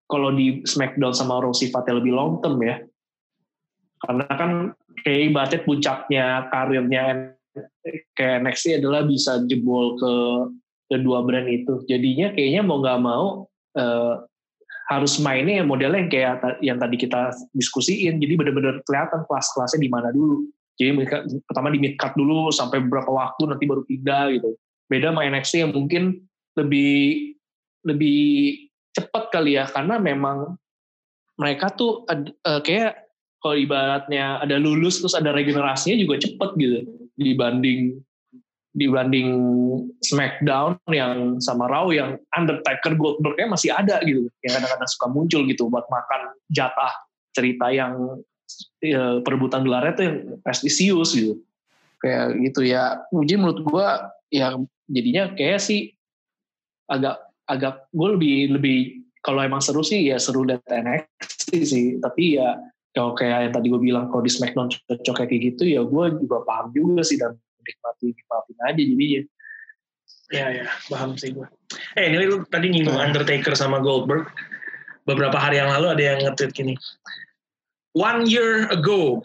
[SPEAKER 2] kalau di SmackDown sama Raw sifatnya lebih long term ya. Karena kan kayak ibaratnya puncaknya karirnya kayak NXT adalah bisa jebol ke kedua brand itu. Jadinya kayaknya mau nggak mau uh, harus mainnya yang modelnya yang kayak yang tadi kita diskusiin. Jadi benar-benar kelihatan kelas-kelasnya di mana dulu. Jadi mereka pertama di mid cut dulu sampai beberapa waktu nanti baru pindah gitu. Beda sama NXT yang mungkin lebih lebih cepat kali ya karena memang mereka tuh uh, kayak kalau ibaratnya ada lulus terus ada regenerasinya juga cepet gitu dibanding dibanding SmackDown yang sama Raw yang Undertaker Goldbergnya masih ada gitu yang kadang-kadang suka muncul gitu buat makan jatah cerita yang ya, perebutan gelarnya tuh yang prestisius gitu. Kayak gitu ya. Jadi menurut gue ya jadinya kayak sih agak agak gue lebih lebih kalau emang seru sih ya seru lihat NXT sih. Tapi ya kalau kayak yang tadi gue bilang kalau di SmackDown cocok kayak gitu ya gue juga paham juga sih dan nikmati nikmatin aja jadinya.
[SPEAKER 1] Ya ya paham sih gue eh ini lu tadi nyinggung nah. Undertaker sama Goldberg. Beberapa hari yang lalu ada yang nge-tweet gini. One year ago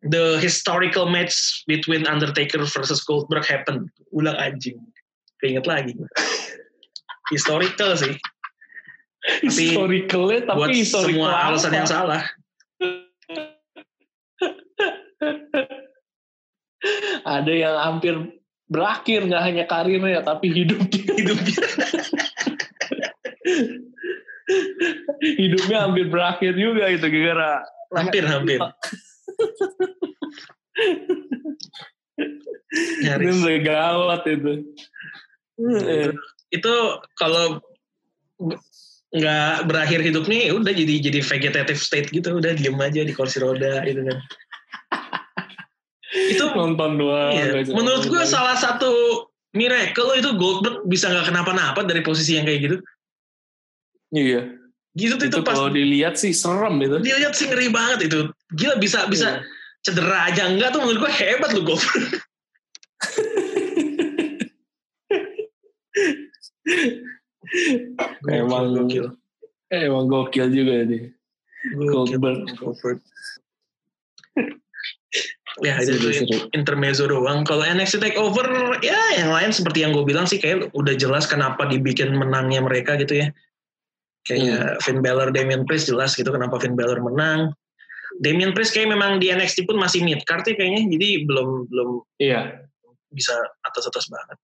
[SPEAKER 1] the historical match between Undertaker versus Goldberg happened. Ulang anjing. Keinget lagi historical sih.
[SPEAKER 2] Tapi historicalnya tapi
[SPEAKER 1] buat semua alasan yang salah.
[SPEAKER 2] Ada yang hampir berakhir nggak hanya karirnya tapi hidupnya. Hidupnya. Hidupnya hampir berakhir juga itu gara
[SPEAKER 1] hampir hampir.
[SPEAKER 2] Itu gawat itu.
[SPEAKER 1] Itu, itu kalau nggak berakhir hidupnya ya udah jadi jadi vegetative state gitu udah diem aja di kursi roda gitu kan
[SPEAKER 2] itu nonton doang. Iya.
[SPEAKER 1] Menurut gue salah satu miracle itu Goldberg bisa nggak kenapa-napa dari posisi yang kayak gitu.
[SPEAKER 2] Iya.
[SPEAKER 1] Gitu tuh itu,
[SPEAKER 2] itu pas kalau dilihat sih serem itu.
[SPEAKER 1] Dilihat sih ngeri banget itu. Gila bisa bisa iya. cedera aja enggak tuh menurut gue hebat lu Goldberg.
[SPEAKER 2] emang gokil. Emang gokil juga nih. Goldberg. Goldberg
[SPEAKER 1] ya itu intermezzo doang kalau NXT Takeover ya yang lain seperti yang gue bilang sih kayak udah jelas kenapa dibikin menangnya mereka gitu ya kayak hmm. Finn Balor Damian Priest jelas gitu kenapa Finn Balor menang Damian Priest kayak memang di NXT pun masih mid card ya kayaknya, jadi belum belum
[SPEAKER 2] Iya.
[SPEAKER 1] bisa atas-atas banget.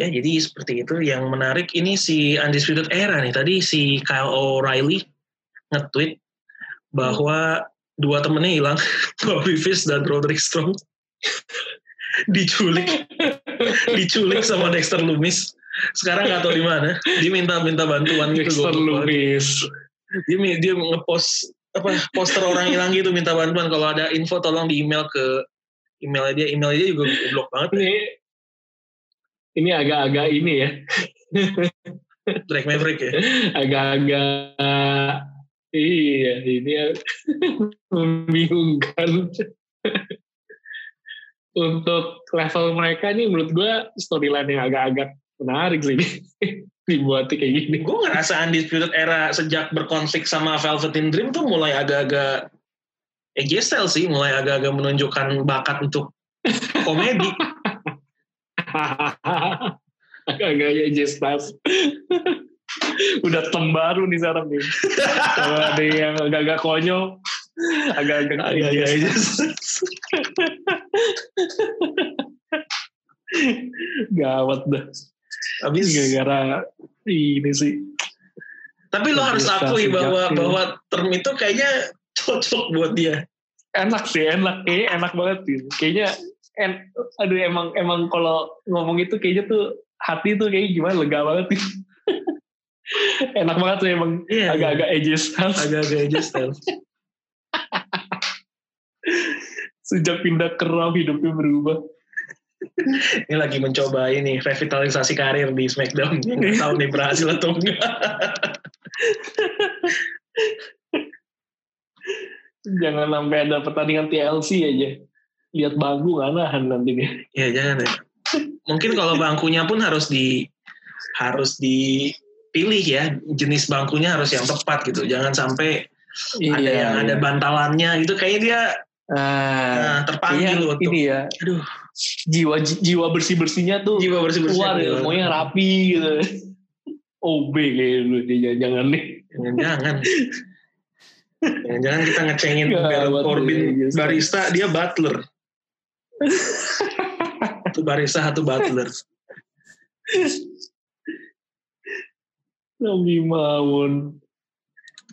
[SPEAKER 1] Ya, jadi seperti itu. Yang menarik ini si Undisputed Era nih. Tadi si Kyle O'Reilly nge-tweet bahwa dua temennya hilang, Bobby Fish dan Roderick Strong. diculik, diculik sama Dexter Lumis. Sekarang nggak tahu di mana. Dia minta-minta bantuan gitu.
[SPEAKER 2] Dexter. Lumis.
[SPEAKER 1] Dia dia ngepost apa poster orang hilang gitu minta bantuan kalau ada info tolong di email ke emailnya dia emailnya dia juga goblok banget
[SPEAKER 2] Ini ini agak-agak ini ya,
[SPEAKER 1] Drake Maverick ya
[SPEAKER 2] agak-agak iya ini ya, membingungkan. Untuk level mereka nih menurut gue storyline yang agak-agak menarik sih dibuat kayak gini.
[SPEAKER 1] gue ngerasa Undisputed Era sejak berkonflik sama Velveteen Dream tuh mulai agak-agak AJ Styles sih mulai agak-agak menunjukkan bakat untuk komedi
[SPEAKER 2] Agak-agak AJ Styles. Udah tem baru nih sekarang nih. Kalau ada yang agak-agak konyol, agak-agak AJ
[SPEAKER 1] Agak-agak AJ
[SPEAKER 2] Styles. Gawat dah.
[SPEAKER 1] Habis
[SPEAKER 2] Gara-gara ini sih.
[SPEAKER 1] tapi lo harus
[SPEAKER 2] Agak
[SPEAKER 1] akui bahwa bahwa term itu kayaknya cocok buat dia
[SPEAKER 2] Enak sih, enak. Kayaknya enak banget sih. Kayaknya, en, aduh emang emang kalau ngomong itu kayaknya tuh hati tuh kayak gimana lega banget sih. enak banget sih emang
[SPEAKER 1] Iya,
[SPEAKER 2] agak-agak AJ Styles.
[SPEAKER 1] agak-agak AJ Styles
[SPEAKER 2] Sejak pindah ke Raw hidupnya berubah.
[SPEAKER 1] ini lagi mencoba ini revitalisasi karir di SmackDown nggak tahu nih berhasil atau enggak
[SPEAKER 2] Jangan sampai ada pertandingan TLC aja. Lihat bangku nggak nahan nanti.
[SPEAKER 1] Ya jangan ya. Mungkin kalau bangkunya pun harus di harus dipilih ya jenis bangkunya harus yang tepat gitu. Jangan sampai ada yang ada bantalannya gitu. Kayaknya dia
[SPEAKER 2] Iya, Ah,
[SPEAKER 1] nah, terpanggil
[SPEAKER 2] kayaknya
[SPEAKER 1] untuk
[SPEAKER 2] ini ya.
[SPEAKER 1] aduh
[SPEAKER 2] Jiwa jiwa bersih bersihnya tuh
[SPEAKER 1] jiwa bersih bersih.
[SPEAKER 2] keluar ya, rapi gitu. OB kayak dulu dia jangan nih.
[SPEAKER 1] Jangan. Jangan kita ngecengin
[SPEAKER 2] deh,
[SPEAKER 1] Corbin
[SPEAKER 2] yes.
[SPEAKER 1] barista dia butler. Satu barista satu butler.
[SPEAKER 2] Nabi Mawon.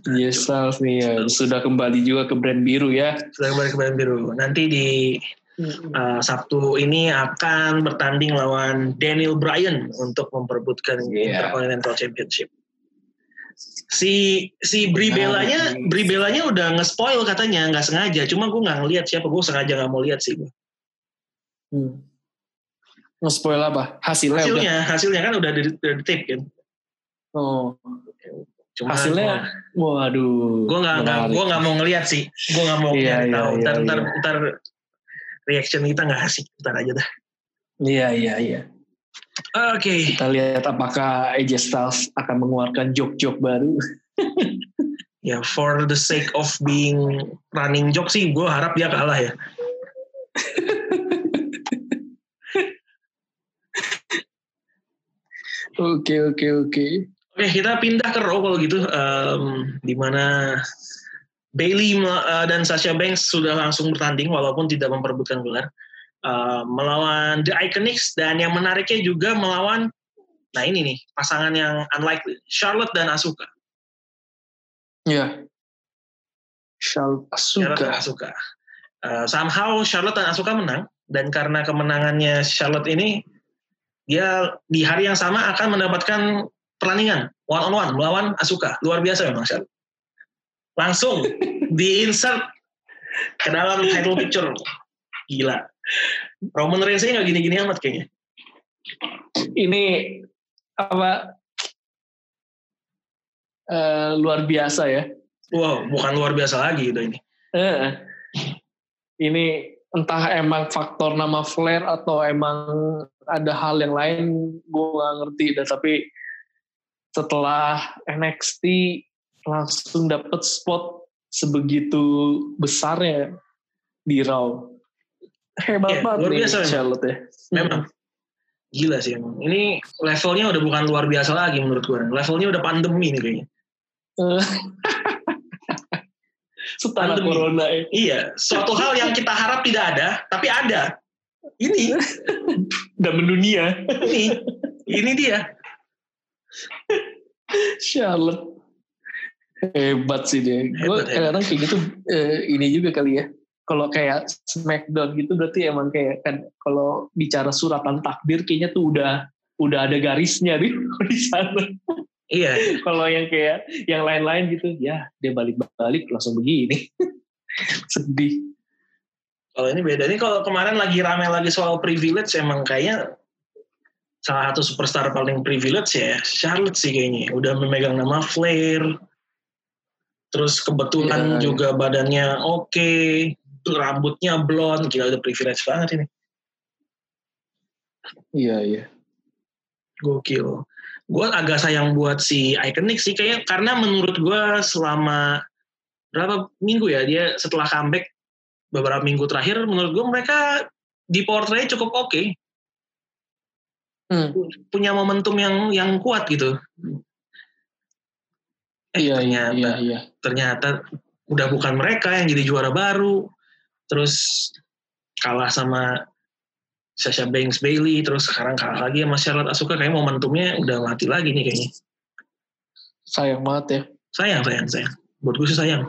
[SPEAKER 2] Yes, nih ya. Sudah kembali juga ke brand biru ya.
[SPEAKER 1] Sudah kembali ke Baron Biru. Nanti di uh, Sabtu ini akan bertanding lawan Daniel Bryan untuk memperebutkan
[SPEAKER 2] Iya.
[SPEAKER 1] Intercontinental Championship. Si si Bellanya, Brie Bellanya udah nge-spoil katanya nggak sengaja. Cuma gue nggak ngeliat siapa. Gue sengaja nggak mau lihat sih.
[SPEAKER 2] Hmm. Nge-spoil apa? Hasilnya, udah.
[SPEAKER 1] Hasilnya, hasilnya kan udah di, di tape kan.
[SPEAKER 2] Oh.
[SPEAKER 1] Cuma
[SPEAKER 2] Hasilnya, waduh.
[SPEAKER 1] gue nggak nggak gue nggak mau ngeliat sih. Gue nggak mau
[SPEAKER 2] Iya, iya,
[SPEAKER 1] tahu.
[SPEAKER 2] iya,
[SPEAKER 1] Ntar
[SPEAKER 2] iya.
[SPEAKER 1] ntar reaction kita nggak asik. Ntar aja dah.
[SPEAKER 2] Iya, iya, iya.
[SPEAKER 1] Oke.
[SPEAKER 2] Kita lihat apakah AJ Styles akan mengeluarkan joke-joke baru.
[SPEAKER 1] Ya for the sake of being running joke sih, gue harap dia kalah ya.
[SPEAKER 2] Oke, oke, oke.
[SPEAKER 1] Oke kita pindah ke Raw kalau gitu, Em, di mana Bailey eh, dan Sasha Banks sudah langsung bertanding walaupun tidak memperebutkan gelar Eh, melawan The Iconics dan yang menariknya juga melawan, nah ini nih pasangan yang unlikely, Charlotte dan Asuka.
[SPEAKER 2] Ya. Charlotte
[SPEAKER 1] Charlotte dan
[SPEAKER 2] Asuka.
[SPEAKER 1] Eh, somehow Charlotte dan Asuka menang dan karena kemenangannya Charlotte ini dia di hari yang sama akan mendapatkan pertandingan one on one melawan Asuka. Luar biasa memang Charlotte. Langsung di insert ke dalam title picture. Gila. Roman Reigns nggak gini-gini amat kayaknya.
[SPEAKER 2] Ini apa eh, luar biasa ya.
[SPEAKER 1] Wow, bukan luar biasa lagi itu ini.
[SPEAKER 2] Eh, ini entah emang faktor nama Flair atau emang ada hal yang lain gue nggak ngerti dah tapi setelah NXT langsung dapet spot sebegitu besarnya di Raw hebat
[SPEAKER 1] Iya,
[SPEAKER 2] banget
[SPEAKER 1] luar biasa memang.
[SPEAKER 2] Charlotte ya
[SPEAKER 1] Memang. Gila sih emang. Ini levelnya udah bukan luar biasa lagi menurut gue. Levelnya udah pandemi nih kayaknya.
[SPEAKER 2] Eh,
[SPEAKER 1] Pandemi.
[SPEAKER 2] corona ya.
[SPEAKER 1] Iya, suatu hal yang kita harap tidak ada, tapi ada. Ini,
[SPEAKER 2] Dan mendunia.
[SPEAKER 1] ini, ini dia.
[SPEAKER 2] Charlotte. Hebat sih dia. Gue kadang kayak gitu eh, ini juga kali ya. Kalau kayak Smackdown gitu berarti emang kayak kan kalau bicara suratan takdir kayaknya tuh udah udah ada garisnya di di sana.
[SPEAKER 1] Iya,
[SPEAKER 2] Kalau yang kayak yang lain-lain gitu, ya dia balik-balik langsung begini. Sedih.
[SPEAKER 1] Kalau ini beda. Ini kalau kemarin lagi rame lagi soal privilege, emang kayaknya salah satu superstar paling privilege ya Charlotte sih kayaknya. Udah memegang nama Flair. Terus kebetulan
[SPEAKER 2] Iya,
[SPEAKER 1] juga badannya oke, rambutnya blonde, gila udah privilege banget ini.
[SPEAKER 2] Iya iya.
[SPEAKER 1] Gokil. Gue agak sayang buat si Iconic sih kayak karena menurut gue selama berapa minggu ya dia setelah comeback beberapa minggu terakhir menurut gue mereka di portray cukup oke
[SPEAKER 2] Hmm.
[SPEAKER 1] punya momentum yang yang kuat gitu. Eh,
[SPEAKER 2] Iya iya
[SPEAKER 1] ternyata
[SPEAKER 2] iya iya.
[SPEAKER 1] ternyata udah bukan mereka yang jadi juara baru. Terus kalah sama Sasha Banks Bailey, terus sekarang kalah lagi sama Charlotte Asuka kayak momentumnya udah mati lagi nih kayaknya.
[SPEAKER 2] Sayang banget ya.
[SPEAKER 1] Sayang, sayang, sayang. Buat gue sih sayang.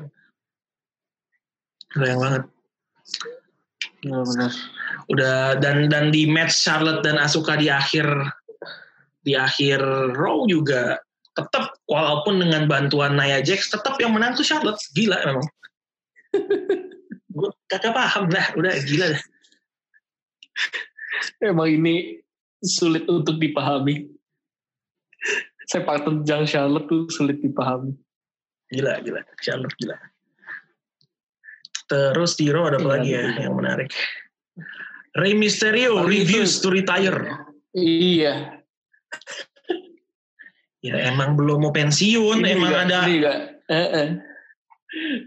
[SPEAKER 1] Sayang banget.
[SPEAKER 2] Benar-benar.
[SPEAKER 1] Udah dan dan di match Charlotte dan Asuka di akhir di akhir Raw juga tetap walaupun dengan bantuan Nia Jax tetap yang menang tuh Charlotte. Gila memang. gue kagak paham dah, udah gila dah.
[SPEAKER 2] Emang ini sulit untuk dipahami. Sepak terjang Charlotte tuh sulit dipahami.
[SPEAKER 1] Gila, gila. Charlotte gila. Terus di Raw ada apa
[SPEAKER 2] Iya,
[SPEAKER 1] lagi ya yang menarik? Rey Mysterio reviews
[SPEAKER 2] itu-
[SPEAKER 1] to retire.
[SPEAKER 2] Iya.
[SPEAKER 1] Ya emang belum mau pensiun,
[SPEAKER 2] Ini
[SPEAKER 1] emang
[SPEAKER 2] juga-
[SPEAKER 1] ada
[SPEAKER 2] ini juga, eh, eh.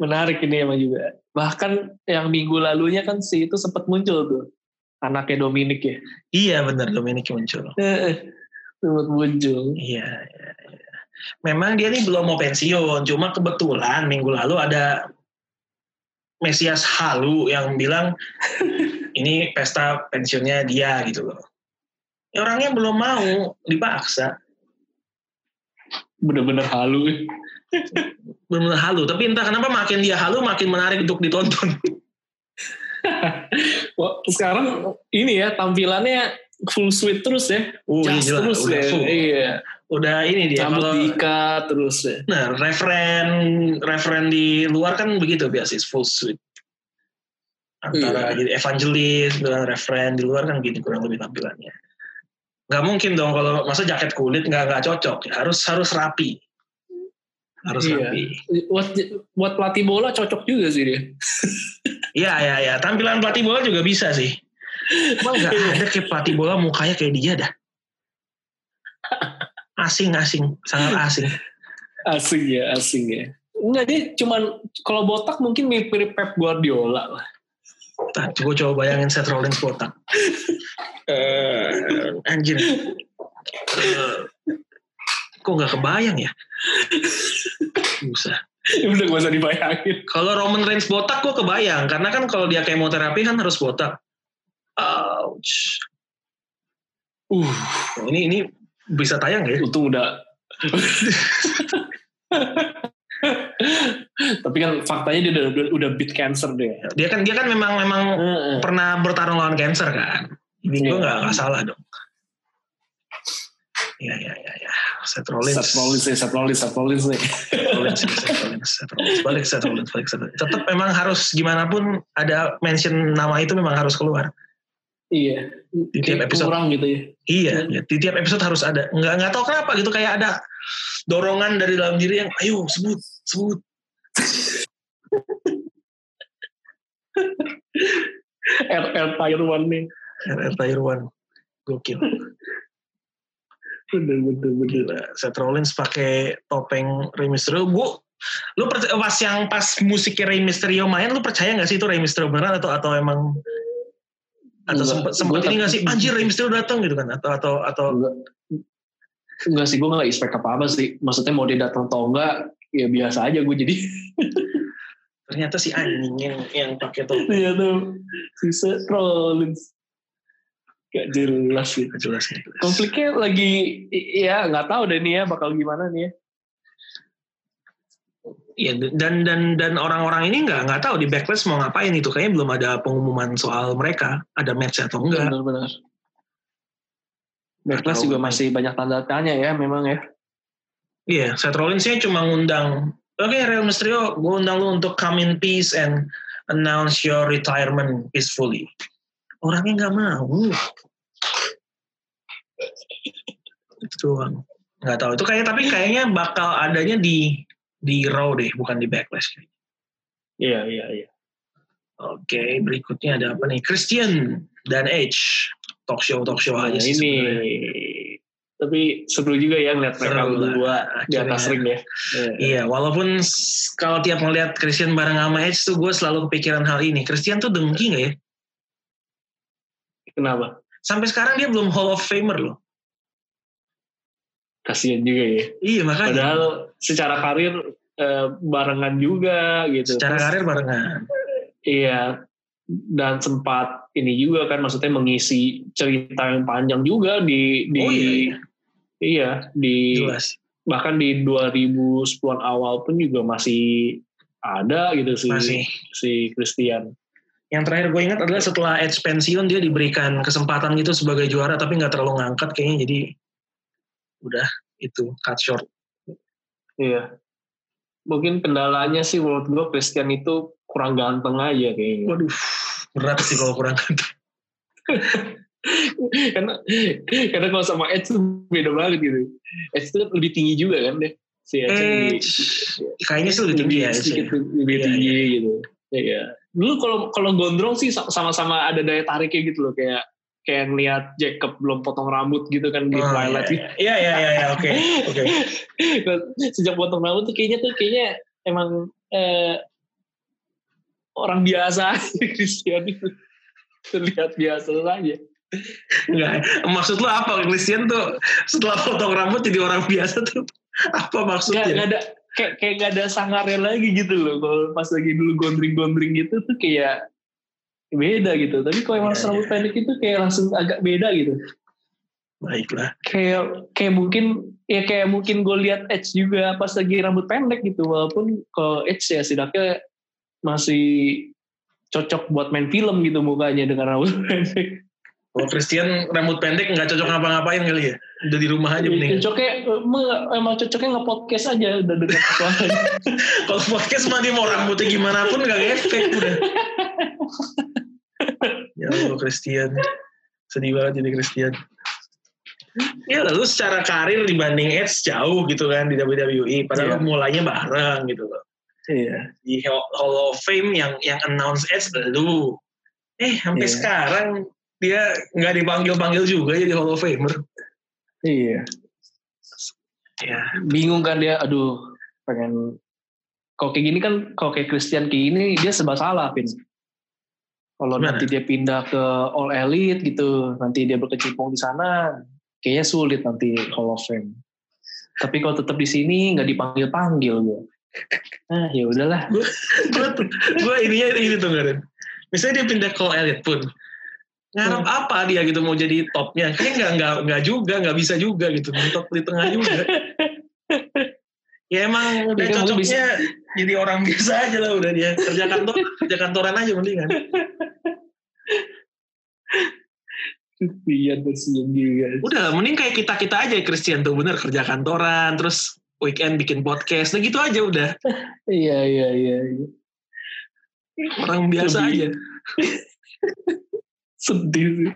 [SPEAKER 2] Menarik ini emang juga. Bahkan yang minggu lalunya kan si itu sempat muncul tuh. Anaknya Dominic ya.
[SPEAKER 1] Iya benar Dominic muncul.
[SPEAKER 2] Eh. Sempat muncul.
[SPEAKER 1] Iya, iya, iya. Memang dia nih belum mau pensiun, cuma kebetulan minggu lalu ada Mesias Halu yang bilang ini pesta pensiunnya dia gitu loh. Ya, orangnya belum mau, dipaksa.
[SPEAKER 2] Bener-bener halu.
[SPEAKER 1] Benar halu, tapi entah kenapa makin dia halu makin menarik untuk ditonton.
[SPEAKER 2] Sekarang ini ya tampilannya full suite terus ya.
[SPEAKER 1] Oh, iya,
[SPEAKER 2] Jas
[SPEAKER 1] jelas,
[SPEAKER 2] terus ya.
[SPEAKER 1] full.
[SPEAKER 2] Iya.
[SPEAKER 1] Udah ini dia
[SPEAKER 2] Rambut
[SPEAKER 1] kalau
[SPEAKER 2] diikat terus ya.
[SPEAKER 1] Nah, referen referen di luar kan begitu biasa full suite. Antara
[SPEAKER 2] Iya.
[SPEAKER 1] jadi evangelis dengan referen di luar kan gini kurang lebih tampilannya. Nggak mungkin dong kalau masa jaket kulit nggak nggak cocok. Harus harus rapi. Harus
[SPEAKER 2] Iya.
[SPEAKER 1] rapi.
[SPEAKER 2] Buat buat pelatih bola cocok juga sih dia.
[SPEAKER 1] Iya iya iya. Tampilan pelatih bola juga bisa sih. Cuma nggak ada kayak pelatih bola mukanya kayak dia dah. Asing asing sangat asing.
[SPEAKER 2] Asing ya, asing ya. Enggak dia cuman kalau botak mungkin mirip Pep Guardiola lah.
[SPEAKER 1] Nah, gue coba bayangin Seth Rollins botak. Eh, anjir. Eh, kok nggak kebayang ya? Bisa.
[SPEAKER 2] Udah gak usah dibayangin.
[SPEAKER 1] Kalau Roman Reigns botak gue kebayang. Karena kan kalau dia kemoterapi kan harus botak. Ouch.
[SPEAKER 2] Uh,
[SPEAKER 1] Ini ini bisa tayang ya?
[SPEAKER 2] untung udah. Tapi kan faktanya dia udah, udah, udah beat cancer deh.
[SPEAKER 1] Dia kan dia kan memang memang
[SPEAKER 2] Heeh.
[SPEAKER 1] pernah bertarung lawan cancer kan. Ini gue
[SPEAKER 2] Iya.
[SPEAKER 1] nggak nggak salah dong. Ya ya ya ya. Seth Rollins.
[SPEAKER 2] Seth Rollins nih, Seth Rollins, Seth Rollins nih.
[SPEAKER 1] Rollins, Seth Rollins, Seth Rollins. Balik Seth Rollins, balik Seth Rollins. Tetap memang harus gimana pun ada mention nama itu memang harus keluar.
[SPEAKER 2] Iya.
[SPEAKER 1] Di tiap episode.
[SPEAKER 2] kurang gitu ya.
[SPEAKER 1] Iya, ya, di tiap episode harus ada. Nggak nggak tahu kenapa gitu kayak ada dorongan dari dalam diri yang ayo sebut sebut.
[SPEAKER 2] Air Tier One nih.
[SPEAKER 1] RR Tier One. Gokil.
[SPEAKER 2] Bener, bener, bener.
[SPEAKER 1] Gila. Seth Rollins pakai topeng Rey Mysterio. Gua, lu percaya, pas yang pas musiknya Rey Mysterio main, lu percaya nggak sih itu Rey Mysterio beneran atau atau emang atau sempet
[SPEAKER 2] gua
[SPEAKER 1] ini nggak sih anjir Rey Mysterio datang gitu kan atau atau atau
[SPEAKER 2] Enggak, enggak sih, gue gak expect apa-apa sih. Maksudnya mau dia datang atau enggak, ya biasa aja gue jadi.
[SPEAKER 1] Ternyata si anjing yang yang pakai topi.
[SPEAKER 2] Tuh si Seth Rollins. Gak jelas gitu.
[SPEAKER 1] Gak jelas.
[SPEAKER 2] Konfliknya lagi, ya nggak tahu deh nih ya bakal gimana nih ya.
[SPEAKER 1] Iya dan dan dan orang-orang ini nggak nggak tahu di backlash mau ngapain itu kayaknya belum ada pengumuman soal mereka ada match atau enggak.
[SPEAKER 2] Benar-benar. Backlash juga masih banyak tanda tanya ya memang ya.
[SPEAKER 1] Iya, Seth Rollinsnya cuma ngundang, oke Real Mysterio, gue undang lu untuk come in peace and announce your retirement peacefully. Orangnya nggak mau. Itu doang. Nggak tahu. Itu kayak tapi kayaknya bakal adanya di di Raw deh, bukan di Backlash.
[SPEAKER 2] Iya, iya, iya.
[SPEAKER 1] Oke, berikutnya ada apa nih? Christian dan Edge. Talk show, talk show
[SPEAKER 2] Nah,
[SPEAKER 1] aja sih
[SPEAKER 2] ini tapi seru juga ya ngeliat mereka berdua di atas ring ya.
[SPEAKER 1] Iya, walaupun s- kalau tiap ngeliat Christian bareng sama Edge tuh gue selalu kepikiran hal ini. Christian tuh dengki gak ya?
[SPEAKER 2] Kenapa?
[SPEAKER 1] Sampai sekarang dia belum Hall of Famer loh.
[SPEAKER 2] Kasian juga ya.
[SPEAKER 1] Iya makanya.
[SPEAKER 2] Padahal secara karir eh, barengan juga gitu.
[SPEAKER 1] secara
[SPEAKER 2] Terus,
[SPEAKER 1] karir barengan.
[SPEAKER 2] Iya. Dan sempat ini juga kan maksudnya mengisi cerita yang panjang juga di di
[SPEAKER 1] Oh, iya, iya.
[SPEAKER 2] iya, di
[SPEAKER 1] Jelas.
[SPEAKER 2] bahkan di 2010-an awal pun juga masih ada gitu si
[SPEAKER 1] Masih.
[SPEAKER 2] si Christian.
[SPEAKER 1] Yang terakhir gue ingat adalah setelah Edge pensiun dia diberikan kesempatan gitu sebagai juara tapi nggak terlalu ngangkat kayaknya jadi udah itu cut short.
[SPEAKER 2] Iya. Mungkin kendalanya sih menurut gue Christian itu kurang ganteng aja kayaknya.
[SPEAKER 1] Waduh, berat sih kalau kurang ganteng.
[SPEAKER 2] karena karena kalau sama Edge tuh beda banget gitu. Edge tuh lebih tinggi juga kan deh. Si Edge, lebih-
[SPEAKER 1] kayaknya sih lebih tinggi ya. Ya.
[SPEAKER 2] lebih
[SPEAKER 1] Iya,
[SPEAKER 2] tinggi gitu. Iya. Dulu kalau kalau gondrong sih sama-sama ada daya tariknya gitu loh kayak kayak ngeliat Jacob belum potong rambut gitu kan di
[SPEAKER 1] Oh,
[SPEAKER 2] Twilight gitu.
[SPEAKER 1] Iya iya iya iya oke oke.
[SPEAKER 2] Sejak potong rambut tuh kayaknya tuh kayaknya emang eh, orang biasa Christian itu terlihat biasa saja.
[SPEAKER 1] Enggak, maksud lu apa? Christian tuh setelah potong rambut jadi orang biasa tuh apa
[SPEAKER 2] Gak,
[SPEAKER 1] maksudnya?
[SPEAKER 2] gak ada kayak kayak gak ada sangarnya lagi gitu loh. Kalau pas lagi dulu gondring-gondring gitu tuh kayak beda gitu. Tapi kalau emang
[SPEAKER 1] Iya,
[SPEAKER 2] rambut
[SPEAKER 1] iya.
[SPEAKER 2] pendek itu kayak langsung agak beda gitu.
[SPEAKER 1] Baiklah.
[SPEAKER 2] Kayak kayak mungkin ya kayak mungkin gue lihat Edge juga pas lagi rambut pendek gitu. Walaupun kalau Edge ya setidaknya masih cocok buat main film gitu mukanya dengan rambut pendek.
[SPEAKER 1] Kalau Christian rambut pendek nggak cocok ngapa-ngapain kali ya? Udah di rumah aja mending.
[SPEAKER 2] Cocoknya emang, emang cocoknya nge-podcast aja udah denger suaranya.
[SPEAKER 1] Kalau podcast mah dia mau rambutnya gimana pun gak efek udah. ya Allah Christian. Sedih banget jadi Christian. Ya lalu secara karir dibanding Edge jauh gitu kan di WWE. Padahal
[SPEAKER 2] Iya.
[SPEAKER 1] mulainya bareng gitu loh.
[SPEAKER 2] Iya.
[SPEAKER 1] Di Hall of Fame yang yang announce Edge lu. Eh sampai
[SPEAKER 2] Iya.
[SPEAKER 1] sekarang dia nggak dipanggil-panggil juga jadi Hall of Famer.
[SPEAKER 2] Iya.
[SPEAKER 1] Ya,
[SPEAKER 2] bingung kan dia aduh pengen kalau kayak gini kan kalau kayak Christian kayak gini dia serba salah Pin kalau nanti dia pindah ke All Elite gitu nanti dia berkecimpung di sana kayaknya sulit nanti Hall of Fame. Tapi kalau tetap di sini nggak dipanggil panggil gue ah ya udahlah.
[SPEAKER 1] Gue ininya ini tuh Garen. Misalnya dia pindah ke Elite pun ngarep apa dia gitu mau jadi topnya? Kayaknya nggak nggak nggak juga nggak bisa juga gitu mentok di tengah juga. Ya emang udah cocoknya jadi orang biasa aja lah udah dia. Kerja kantor kerja kantoran aja mendingan
[SPEAKER 2] Christian kasihan juga
[SPEAKER 1] udah mending kayak kita kita aja Christian tuh. Bener kerja kantoran terus weekend bikin podcast. Nah gitu aja udah.
[SPEAKER 2] Iya iya iya iya.
[SPEAKER 1] orang biasa
[SPEAKER 2] Lebih-
[SPEAKER 1] aja.
[SPEAKER 2] Sedih sih.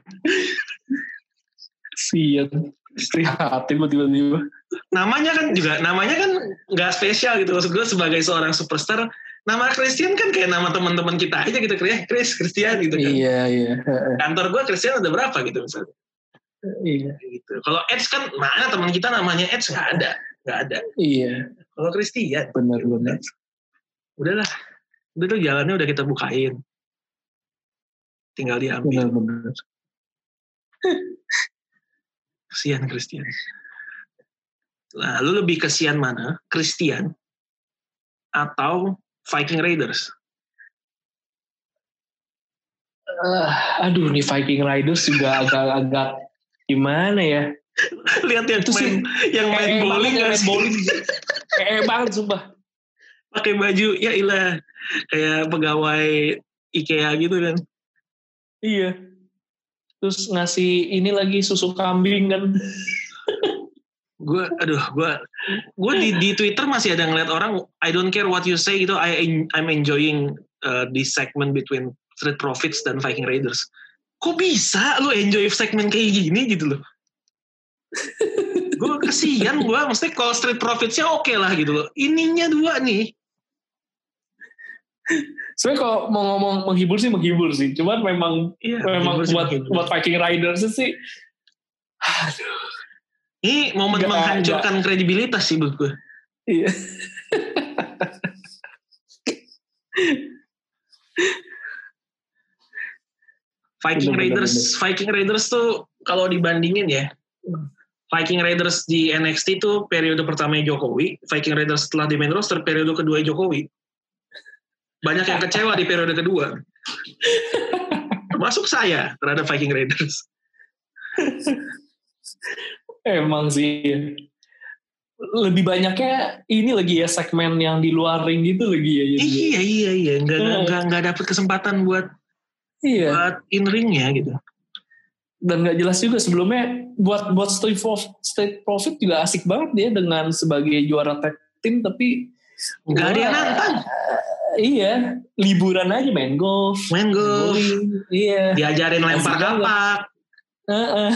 [SPEAKER 2] Sian prihatin gue tiba-tiba.
[SPEAKER 1] Namanya kan juga namanya kan nggak spesial gitu. Maksud gue sebagai seorang superstar nama Christian kan kayak nama teman-teman kita aja gitu kayak Chris Christian gitu kan.
[SPEAKER 2] Iya iya.
[SPEAKER 1] Kantor gue Christian ada berapa gitu misalnya.
[SPEAKER 2] Iya.
[SPEAKER 1] Gitu. Kalau Edge kan mana teman kita namanya Edge nggak ada. Nggak ada.
[SPEAKER 2] Iya.
[SPEAKER 1] Kalau Christian.
[SPEAKER 2] Benar benar.
[SPEAKER 1] Udahlah. Udah tuh jalannya udah kita bukain. Tinggal diambil.
[SPEAKER 2] Benar benar.
[SPEAKER 1] Kesian Christian. Lalu lebih kesian mana? Christian atau Viking Raiders?
[SPEAKER 2] Uh, aduh nih Viking Raiders juga agak-agak gimana ya?
[SPEAKER 1] Lihat yang itu main, sih, yang main bowling
[SPEAKER 2] yang main bowling Eh banget sumpah.
[SPEAKER 1] Pakai baju ya ilah kayak pegawai IKEA gitu kan.
[SPEAKER 2] Iya. Terus ngasih ini lagi susu kambing kan.
[SPEAKER 1] gue aduh gue gue di di Twitter masih ada ngeliat orang I don't care what you say gitu I I'm enjoying uh, this segment between Street Profits dan Viking Raiders. Kok bisa lu enjoy segmen kayak gini gitu loh? Gue kesian gue mesti kalau Street Profitsnya oke okay lah gitu loh. Ininya dua nih.
[SPEAKER 2] Sebenarnya kalau mau ngomong menghibur sih menghibur sih, cuman memang iya, memang buat buat Viking Riders sih,
[SPEAKER 1] aduh. Ini momen gak, menghancurkan gak. kredibilitas sih buat gue.
[SPEAKER 2] Iya.
[SPEAKER 1] Viking bener, Raiders, bener, bener. Viking Raiders tuh kalau dibandingin ya, Viking Raiders di NXT tuh periode pertama Jokowi, Viking Raiders setelah di main roster periode kedua Jokowi banyak yang kecewa di periode kedua. Termasuk saya terhadap Viking Raiders.
[SPEAKER 2] Emang sih. Lebih banyaknya ini lagi ya segmen yang di luar ring gitu lagi ya.
[SPEAKER 1] Jadi. Iya iya iya, nggak hmm. nggak nggak dapet kesempatan buat iya. buat in ringnya gitu.
[SPEAKER 2] Dan nggak jelas juga sebelumnya buat buat Street Profit, Street Profit juga asik banget dia dengan sebagai juara tag team tapi
[SPEAKER 1] nggak ada yang nantang
[SPEAKER 2] iya liburan aja main golf
[SPEAKER 1] main golf
[SPEAKER 2] iya
[SPEAKER 1] diajarin lempar kapak uh -uh.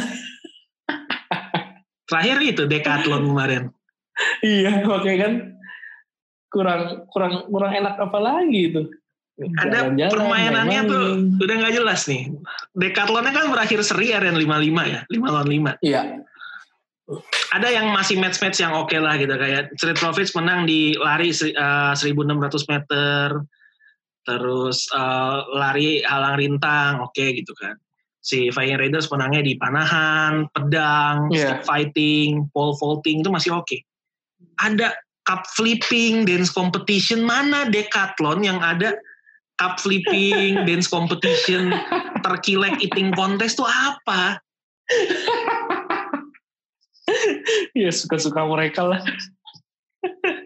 [SPEAKER 1] Terakhir itu decathlon kemarin.
[SPEAKER 2] Iya oke kan kurang kurang kurang enak apa lagi itu?
[SPEAKER 1] Ada permainannya tuh udah nggak jelas nih. Decathlonnya kan berakhir seri aren 55 ya? 5 lawan 5
[SPEAKER 2] iya.
[SPEAKER 1] Ada yang masih match-match yang oke okay lah gitu kayak Street Profits menang di lari uh, eh, 1600 meter terus uh, lari halang rintang oke okay, gitu kan si Viking Raiders menangnya di panahan pedang yeah. stick fighting pole vaulting itu masih oke okay. ada cup flipping dance competition mana decathlon yang ada cup flipping dance competition terkilek eating contest tuh apa
[SPEAKER 2] ya suka-suka mereka lah.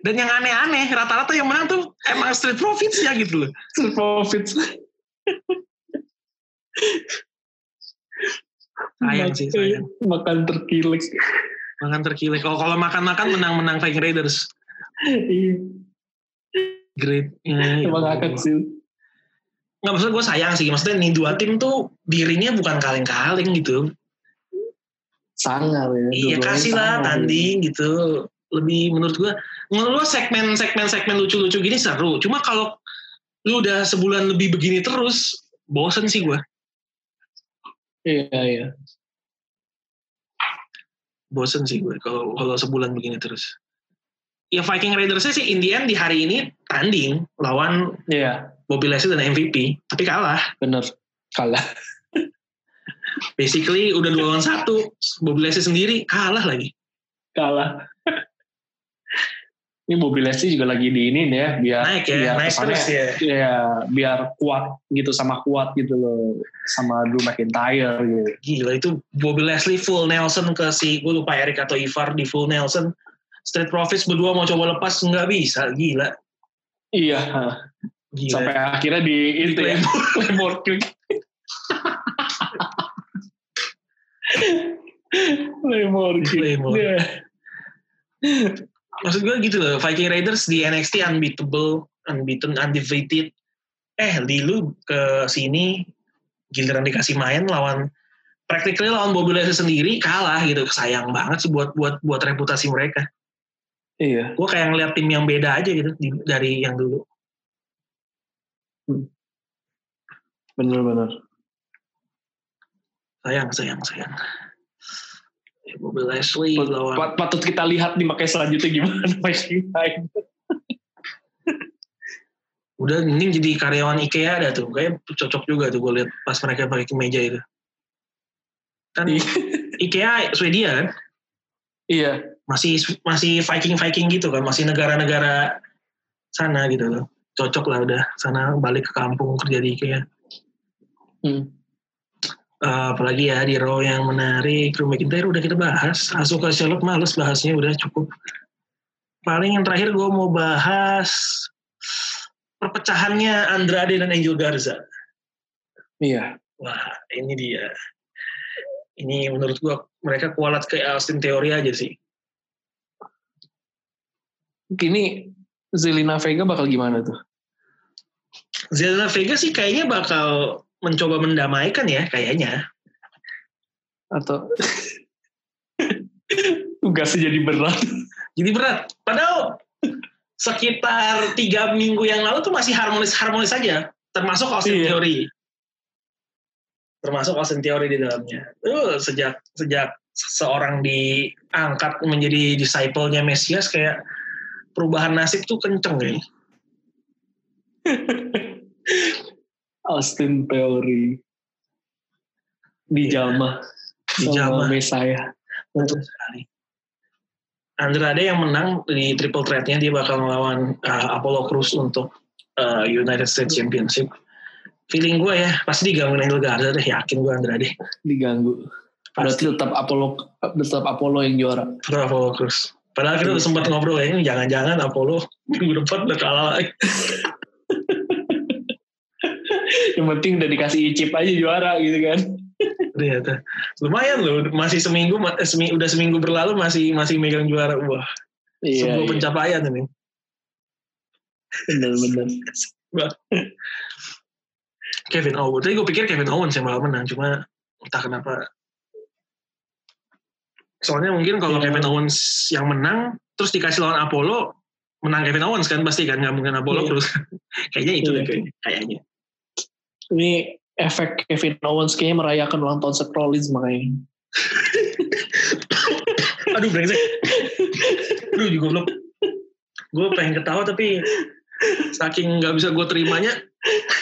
[SPEAKER 1] Dan yang aneh-aneh, rata-rata yang menang tuh emang street profits ya gitu loh.
[SPEAKER 2] Street profits.
[SPEAKER 1] Sayang sih, sayang.
[SPEAKER 2] Makan terkilik.
[SPEAKER 1] Makan terkilik. Oh, kalau makan-makan menang-menang Viking Raiders.
[SPEAKER 2] Iya.
[SPEAKER 1] Great.
[SPEAKER 2] Ya, Emang ya, akad sih.
[SPEAKER 1] Nggak maksud gue sayang sih. Maksudnya nih dua tim tuh dirinya bukan kaleng-kaleng gitu
[SPEAKER 2] sangar ya.
[SPEAKER 1] Iya kasih lah tanding gitu. Lebih menurut gua ngeluh segmen segmen segmen lucu-lucu gini seru. Cuma kalau lu udah sebulan lebih begini terus, bosen sih gua.
[SPEAKER 2] Iya iya.
[SPEAKER 1] Bosen sih gue kalau kalau sebulan begini terus. Ya Viking Raiders sih in the end di hari ini tanding lawan
[SPEAKER 2] yeah.
[SPEAKER 1] Bobby Lashley dan MVP, tapi kalah.
[SPEAKER 2] Bener, kalah
[SPEAKER 1] basically udah dua lawan satu Bobby Leslie sendiri kalah lagi
[SPEAKER 2] kalah ini Bobby Leslie juga lagi di ini ya biar
[SPEAKER 1] naik ya
[SPEAKER 2] biar
[SPEAKER 1] naik terus ya.
[SPEAKER 2] ya biar kuat gitu sama kuat gitu loh sama Drew McIntyre gitu.
[SPEAKER 1] Gila itu Bobby Leslie full Nelson ke si gue lupa Eric atau Ivar di full Nelson. Street Profits berdua mau coba lepas nggak bisa gila.
[SPEAKER 2] Iya Gila. sampai akhirnya di, di itu ya Claymore. Lemor
[SPEAKER 1] Lemor. Maksud gue gitu loh, Viking Raiders di NXT unbeatable, unbeaten, undefeated. Eh, di lu ke sini giliran dikasih main lawan practically lawan Bobby Lashley sendiri kalah gitu. Sayang banget sih buat buat buat reputasi mereka.
[SPEAKER 2] Iya.
[SPEAKER 1] Gue kayak ngeliat tim yang beda aja gitu di, dari yang dulu.
[SPEAKER 2] Hmm. Bener-bener
[SPEAKER 1] sayang sayang sayang Bobby Leslie Pat, lawan
[SPEAKER 2] patut kita lihat nih makanya selanjutnya gimana Time
[SPEAKER 1] udah ini jadi karyawan IKEA ada tuh kayak cocok juga tuh gue lihat pas mereka pakai kemeja itu. Kan iya. IKEA Swedia kan?
[SPEAKER 2] Iya.
[SPEAKER 1] Masih masih Viking Viking gitu kan masih negara-negara sana gitu loh cocok lah udah sana balik ke kampung kerja di IKEA.
[SPEAKER 2] Hmm.
[SPEAKER 1] Uh, apalagi ya di Raw yang menarik, Drew McIntyre udah kita bahas. Asuka Charlotte males bahasnya udah cukup. Paling yang terakhir gue mau bahas perpecahannya Andrade dan Angel Garza.
[SPEAKER 2] Iya.
[SPEAKER 1] Wah, ini dia. Ini menurut gue mereka kualat ke Austin Theory aja sih.
[SPEAKER 2] Kini Zelina Vega bakal gimana tuh?
[SPEAKER 1] Zelina Vega sih kayaknya bakal mencoba mendamaikan ya kayaknya.
[SPEAKER 2] Atau tugasnya jadi berat.
[SPEAKER 1] Jadi berat. Padahal sekitar tiga minggu yang lalu tuh masih harmonis harmonis saja, termasuk Austin iya. Theory. Termasuk Austin Theory di dalamnya. Tuh sejak sejak seorang diangkat menjadi disciple-nya Mesias kayak perubahan nasib tuh kenceng kayaknya.
[SPEAKER 2] Austin Theory dijamah
[SPEAKER 1] di dijamah
[SPEAKER 2] Messiah.
[SPEAKER 1] Betul sekali. Andrade yang menang di triple threat-nya dia bakal melawan uh, Apollo Cruz untuk uh, United States Championship. Feeling gue ya pasti diganggu Angel Garza deh, yakin gue Andrade.
[SPEAKER 2] Diganggu. Pasti. Berarti tetap Apollo tetap Apollo yang juara.
[SPEAKER 1] Tetap Apollo Cruz. Padahal kita udah sempat ngobrol ya, jangan-jangan Apollo minggu depan udah kalah lagi.
[SPEAKER 2] yang penting udah dikasih chip aja juara gitu kan.
[SPEAKER 1] Ternyata lumayan loh, masih seminggu, eh, semi, udah seminggu berlalu masih masih megang juara. Wah, iya, sebuah iya. pencapaian ini.
[SPEAKER 2] Benar-benar.
[SPEAKER 1] Kevin Owens. Tadi gue pikir Kevin Owens yang bakal menang, cuma entah kenapa. Soalnya mungkin kalau yeah. Kevin Owens yang menang, terus dikasih lawan Apollo, menang Kevin Owens kan pasti kan, nggak mungkin Apollo yeah. terus. kayaknya itu yeah. deh kayaknya. kayaknya.
[SPEAKER 2] Ini efek Kevin Owens kayaknya merayakan ulang tahun Seth Rollins makanya.
[SPEAKER 1] Aduh brengsek. Aduh juga belum. Gue pengen ketawa tapi saking nggak bisa gue terimanya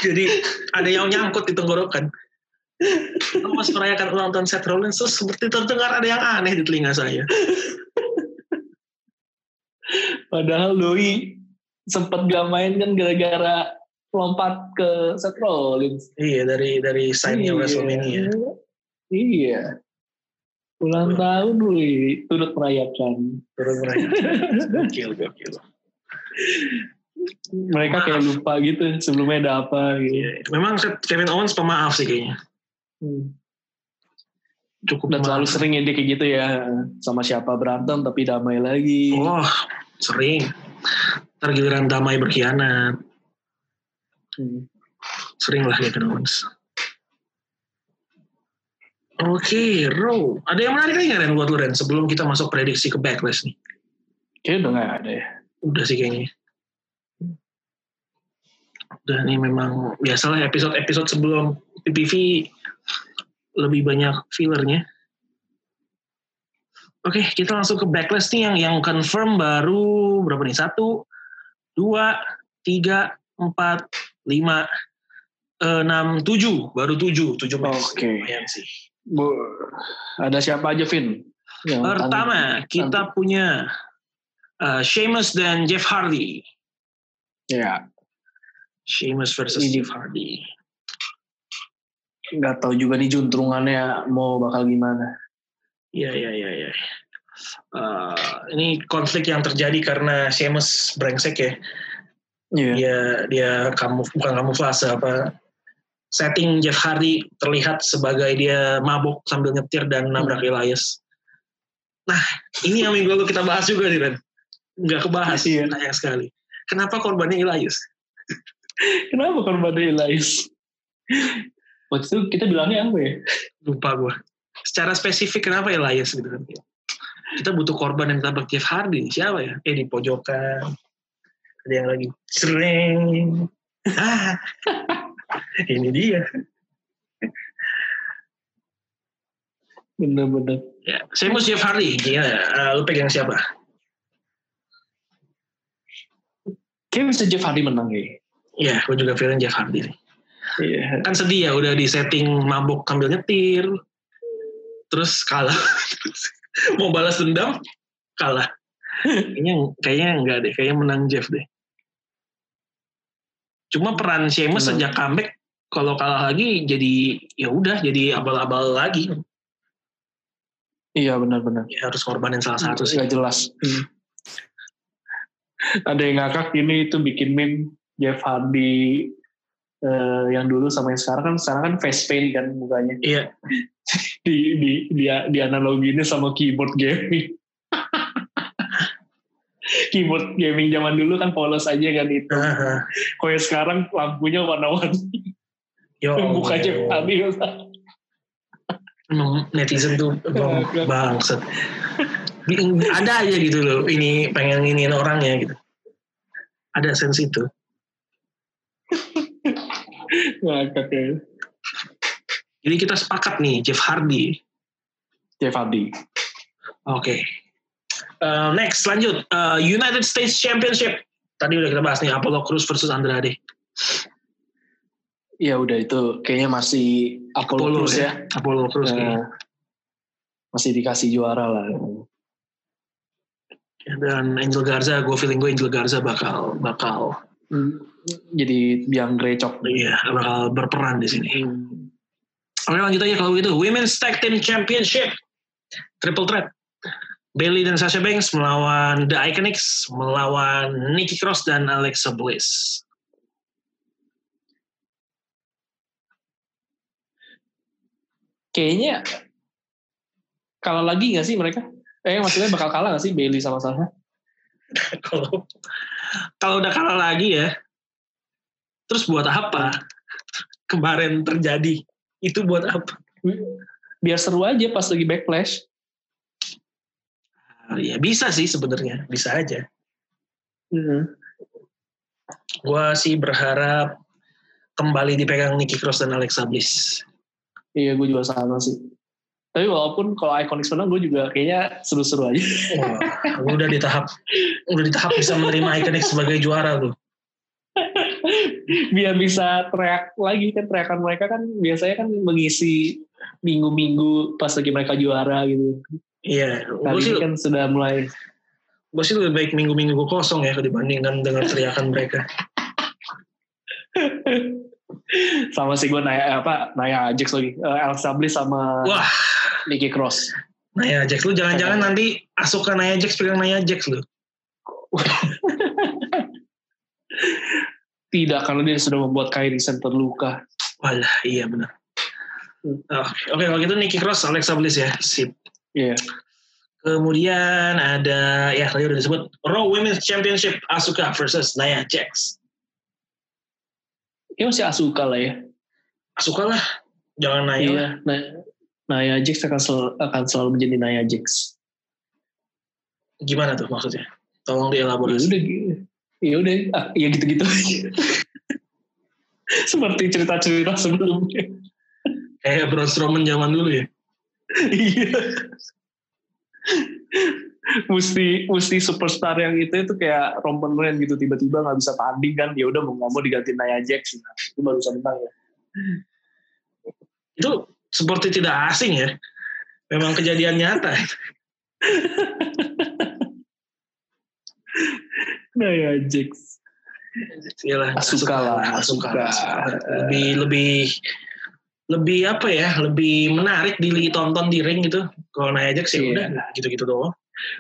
[SPEAKER 1] jadi ada yang nyangkut di tenggorokan. Pas merayakan ulang tahun Seth Rollins terus seperti terdengar ada yang aneh di telinga saya.
[SPEAKER 2] Padahal Doi sempat gak main kan gara-gara lompat ke Seth Rollins.
[SPEAKER 1] Iya dari dari sign iya. WrestleMania.
[SPEAKER 2] Iya. Ulang tahun wih, turut merayakan.
[SPEAKER 1] Turut merayakan. gokil, gokil.
[SPEAKER 2] Mereka kayak lupa gitu sebelumnya ada apa gitu. Iya,
[SPEAKER 1] memang Kevin Owens pemaaf sih kayaknya.
[SPEAKER 2] Hmm. Cukup dan selalu sering ya dia kayak gitu ya sama siapa berantem tapi damai lagi.
[SPEAKER 1] Wah, oh, sering. Tergiliran damai berkhianat. Hmm. Sering lah Kevin Owens. Oke, okay, Raw. Ada yang menarik lagi nggak Ren buat lu Ren sebelum kita masuk prediksi ke backlash nih?
[SPEAKER 2] Kayaknya udah nggak ada ya.
[SPEAKER 1] Udah sih kayaknya. Udah nih memang biasalah episode-episode sebelum PPV lebih banyak fillernya. Oke, okay, kita langsung ke backlash nih yang yang confirm baru berapa nih? Satu, dua, tiga, empat, lima, enam, tujuh, baru tujuh, tujuh
[SPEAKER 2] match. Oke. Okay. sih. Bu, ada siapa aja, Vin?
[SPEAKER 1] Yang Pertama, tanda, kita punya uh, Sheamus dan Jeff Hardy.
[SPEAKER 2] Ya. Yeah.
[SPEAKER 1] Sheamus versus Ini. Jeff Hardy.
[SPEAKER 2] Gak tahu juga nih juntrungannya mau bakal gimana.
[SPEAKER 1] Iya, iya, iya. Ya. Uh, ini konflik yang terjadi karena Sheamus brengsek ya yeah. dia dia kamu bukan kamuflase apa setting Jeff Hardy terlihat sebagai dia mabuk sambil nyetir dan nabrak hmm. Elias. Nah, ini yang minggu lalu kita bahas juga nih, Ren. Nggak kebahas, iya. sayang sekali. Kenapa korbannya Elias?
[SPEAKER 2] Kenapa korbannya Elias? Waktu itu kita bilangnya apa ya?
[SPEAKER 1] Lupa gue. Secara spesifik kenapa Elias gitu kan? Kita butuh korban yang tabrak Jeff Hardy. Siapa ya? Eh di pojokan ada yang lagi sering ah ini dia
[SPEAKER 2] bener-bener
[SPEAKER 1] ya saya mau Jeff Hardy ya uh, lu pegang siapa
[SPEAKER 2] Kayaknya bisa Jeff Hardy menang ya.
[SPEAKER 1] Iya, gue juga feeling Jeff Hardy nih. Iya. Kan sedih ya, udah di setting mabuk sambil nyetir, terus kalah. Mau balas dendam, kalah. kayaknya kayaknya enggak deh, kayaknya menang Jeff deh. Cuma peran Sheamus sejak comeback kalau kalah lagi jadi ya udah jadi abal-abal lagi.
[SPEAKER 2] Iya benar-benar.
[SPEAKER 1] Ya, harus korbanin salah satu sih.
[SPEAKER 2] Gak jelas. Hmm. Ada yang ngakak ini itu bikin meme Jeff Hardy uh, yang dulu sama yang sekarang kan sekarang kan face paint kan mukanya.
[SPEAKER 1] Iya.
[SPEAKER 2] di di dia di analoginya sama keyboard gaming. Keyboard gaming zaman dulu kan polos aja kan itu. Uh-huh. Kalau sekarang lampunya warna-warni.
[SPEAKER 1] Yo,
[SPEAKER 2] Hardy
[SPEAKER 1] Emang netizen tuh bangset. Ada aja gitu loh, ini pengen ini orangnya gitu. Ada sensi itu.
[SPEAKER 2] Ngakak ya.
[SPEAKER 1] Jadi kita sepakat nih, Jeff Hardy.
[SPEAKER 2] Jeff Hardy.
[SPEAKER 1] Oke. Okay. Uh, next, lanjut. Uh, United States Championship. Tadi udah kita bahas nih, Apollo Cruz versus Andrade.
[SPEAKER 2] Ya udah itu kayaknya masih Apollo, Apollo Cruz ya. ya.
[SPEAKER 1] Apollo Cruz uh,
[SPEAKER 2] Masih dikasih juara lah.
[SPEAKER 1] Dan Angel Garza, gue feeling gue Angel Garza bakal bakal
[SPEAKER 2] hmm, jadi biang grecok.
[SPEAKER 1] Iya, bakal berperan di sini. Hmm. Oke lanjut aja kalau gitu. Women's Tag Team Championship. Triple Threat. Bailey dan Sasha Banks melawan The Iconics, melawan Nikki Cross dan Alexa Bliss.
[SPEAKER 2] kayaknya kalah lagi gak sih mereka? Eh maksudnya bakal kalah gak sih Bailey sama Sasha?
[SPEAKER 1] kalau kalau udah kalah lagi ya, terus buat apa? Kemarin terjadi itu buat apa?
[SPEAKER 2] Biar seru aja pas lagi backlash.
[SPEAKER 1] Ya bisa sih sebenarnya, bisa aja. Hmm. Gua sih berharap kembali dipegang Nikki Cross dan Alexa Bliss.
[SPEAKER 2] Iya, gue juga sama sih. Tapi walaupun kalau Iconics menang, gue juga kayaknya seru-seru aja.
[SPEAKER 1] Wah, udah di tahap, udah di tahap bisa menerima Iconics sebagai juara tuh.
[SPEAKER 2] Biar bisa teriak lagi kan teriakan mereka kan biasanya kan mengisi minggu-minggu pas lagi mereka juara gitu.
[SPEAKER 1] Iya.
[SPEAKER 2] Kali sih, kan sudah mulai.
[SPEAKER 1] Gue sih lebih baik minggu-minggu gue kosong ya dibandingkan dengan teriakan mereka.
[SPEAKER 2] sama sih gue Naya apa Naya Ajax lagi uh, Alexa Bliss sama
[SPEAKER 1] Wah.
[SPEAKER 2] Nikki Cross
[SPEAKER 1] Naya Ajax lu jangan-jangan nanti asukan Naya Ajax pegang Naya Ajax lu
[SPEAKER 2] tidak karena dia sudah membuat Kairi Sen terluka
[SPEAKER 1] walah iya benar hmm. oke okay, kalau gitu Nikki Cross Alexa Bliss ya sip
[SPEAKER 2] iya yeah.
[SPEAKER 1] Kemudian ada ya tadi udah disebut Raw Women's Championship Asuka versus Nia Jax.
[SPEAKER 2] Ini masih Asuka lah ya.
[SPEAKER 1] Asuka lah, jangan Naya. Iya,
[SPEAKER 2] nah, Naya Jax akan selalu, akan selalu menjadi Naya Jax.
[SPEAKER 1] Gimana tuh maksudnya? Tolong dielaborasi.
[SPEAKER 2] Ya udah, ya udah, ah, ya gitu-gitu Seperti cerita-cerita sebelumnya.
[SPEAKER 1] Kayak Braun Strowman zaman dulu ya.
[SPEAKER 2] Iya. mesti mesti superstar yang itu itu kayak Roman Reigns gitu tiba-tiba nggak bisa tanding kan ya udah mau nggak mau diganti Nia Jax nah, itu baru menang ya.
[SPEAKER 1] Itu seperti tidak asing ya. Memang kejadian nyata.
[SPEAKER 2] Nia Jax.
[SPEAKER 1] Iyalah,
[SPEAKER 2] suka lah,
[SPEAKER 1] suka. Lebih lebih lebih apa ya, lebih menarik ditonton di ring gitu. Kalau Nia Jax ya udah gitu-gitu doang.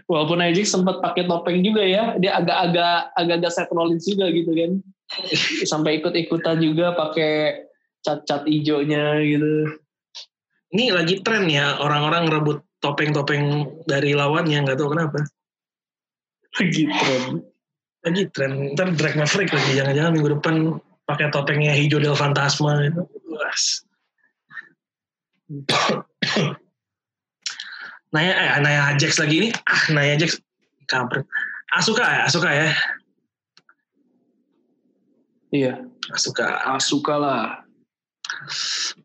[SPEAKER 2] Walaupun Najik sempat pakai topeng juga ya, dia agak-agak agak-agak Seth Rollins juga gitu kan. Sampai ikut-ikutan juga pakai cat-cat hijaunya gitu.
[SPEAKER 1] Ini lagi tren ya orang-orang rebut topeng-topeng dari lawannya nggak tahu kenapa.
[SPEAKER 2] Lagi tren.
[SPEAKER 1] Lagi tren. Ntar Drag Maverick lagi jangan-jangan minggu depan pakai topengnya hijau del Fantasma itu. Was. Naya eh Naya Jax lagi ini. Ah Naya Jax. Kampret. Asuka ya Asuka ya.
[SPEAKER 2] Iya.
[SPEAKER 1] Asuka
[SPEAKER 2] Asuka lah.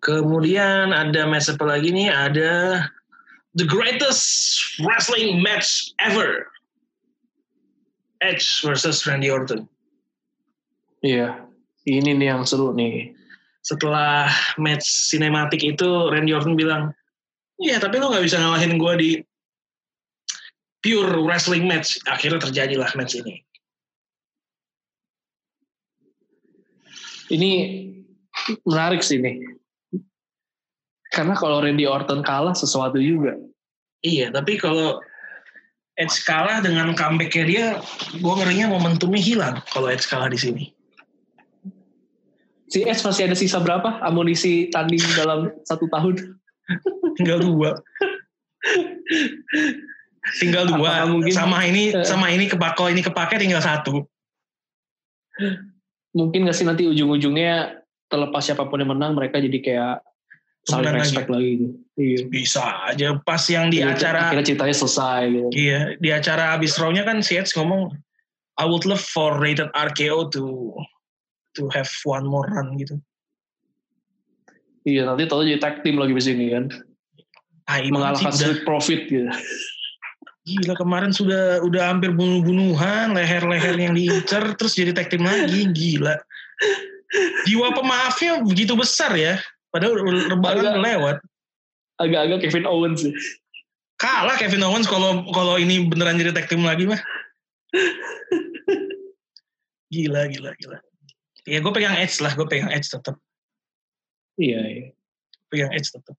[SPEAKER 1] Kemudian ada match apa lagi nih? Ada the greatest wrestling match ever. Edge versus Randy Orton.
[SPEAKER 2] Iya. Ini nih yang seru nih
[SPEAKER 1] setelah match sinematik itu Randy Orton bilang Iya, tapi lo nggak bisa ngalahin gue di pure wrestling match. Akhirnya terjadilah match ini.
[SPEAKER 2] Ini menarik sih nih. Karena kalau Randy Orton kalah sesuatu juga.
[SPEAKER 1] Iya, tapi kalau Edge kalah dengan comeback-nya dia, gue ngerinya momentumnya hilang kalau Edge kalah di sini.
[SPEAKER 2] Si Edge masih ada sisa berapa amunisi tanding dalam satu tahun?
[SPEAKER 1] Tinggal dua. tinggal dua. mungkin sama ini uh, sama ini kepake ini kepake tinggal satu.
[SPEAKER 2] Mungkin gak sih nanti ujung-ujungnya terlepas siapa pun yang menang mereka jadi kayak saling respect lagi. lagi.
[SPEAKER 1] Iya. Bisa aja pas yang di iya, acara
[SPEAKER 2] kira ceritanya selesai gitu.
[SPEAKER 1] Iya, di acara abis row-nya kan si Edge ngomong I would love for rated RKO to to have one more run gitu.
[SPEAKER 2] Iya, nanti tahu jadi tag team lagi di sini kan. Ah, mengalahkan Street Profit gitu.
[SPEAKER 1] Gila kemarin sudah udah hampir bunuh-bunuhan, leher-leher yang diincer terus jadi tag team lagi, gila. Jiwa pemaafnya begitu besar ya. Padahal lebaran udah lewat.
[SPEAKER 2] Agak-agak Kevin Owens sih.
[SPEAKER 1] Kalah Kevin Owens kalau kalau ini beneran jadi tag team lagi mah. Gila, gila, gila. Ya gue pegang Edge lah, gue pegang Edge tetap.
[SPEAKER 2] Iya, iya.
[SPEAKER 1] Pegang Edge tetap.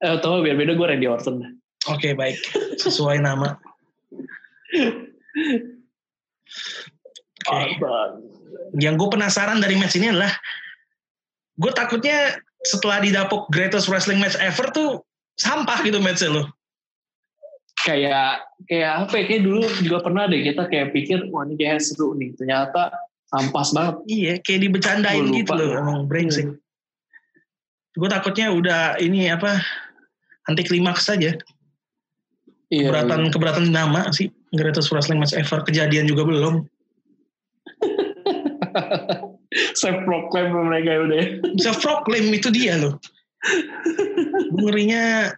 [SPEAKER 2] Eh, tau biar beda gue Randy Orton.
[SPEAKER 1] Oke, okay, baik. Sesuai nama. Okay. Yang gue penasaran dari match ini adalah gue takutnya setelah didapuk greatest wrestling match ever tuh sampah gitu matchnya lo.
[SPEAKER 2] Kayak kayak apa ya? Kayak dulu juga pernah deh kita kayak pikir wah ini kayak seru nih. Ternyata ampas banget.
[SPEAKER 1] Iya, kayak dibecandain gitu loh emang brengsek. Gue takutnya udah ini apa anti klimaks saja. Iya, keberatan iya. keberatan nama sih greatest wrestling match ever kejadian juga belum.
[SPEAKER 2] self proclaim mereka udah.
[SPEAKER 1] Self proclaim itu dia loh. ngerinya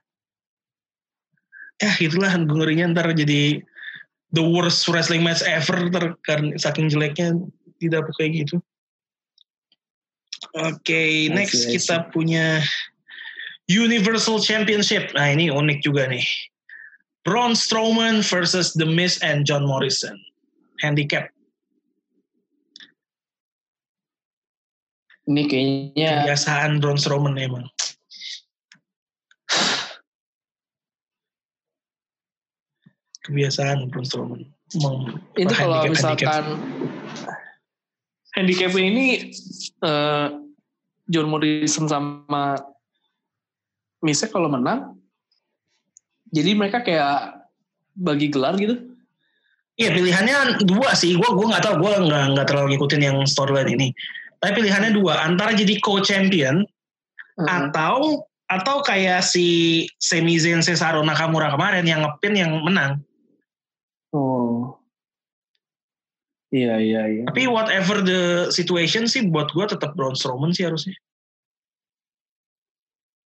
[SPEAKER 1] ya itulah ngerinya ntar jadi the worst wrestling match ever ter karena saking jeleknya tidak kayak gitu. Oke, okay, next kita punya Universal Championship. Nah ini unik juga nih. Braun Strowman versus The Miz and John Morrison. Handicap
[SPEAKER 2] Ini kayaknya
[SPEAKER 1] kebiasaan Braun Strowman emang. Kebiasaan Braun Strowman.
[SPEAKER 2] Itu kalau misalkan handicap, ini uh, John Morrison sama Misa kalau menang, jadi mereka kayak bagi gelar gitu.
[SPEAKER 1] Iya pilihannya dua sih. Gue gue nggak tahu. Gue nggak nggak terlalu ngikutin yang storyline ini. Tapi pilihannya dua, antara jadi co-champion hmm. atau atau kayak si Semi Zayn Cesaro Nakamura kemarin yang ngepin yang menang.
[SPEAKER 2] Oh. Iya iya iya.
[SPEAKER 1] Tapi whatever the situation sih buat gue tetap Braun Strowman sih harusnya.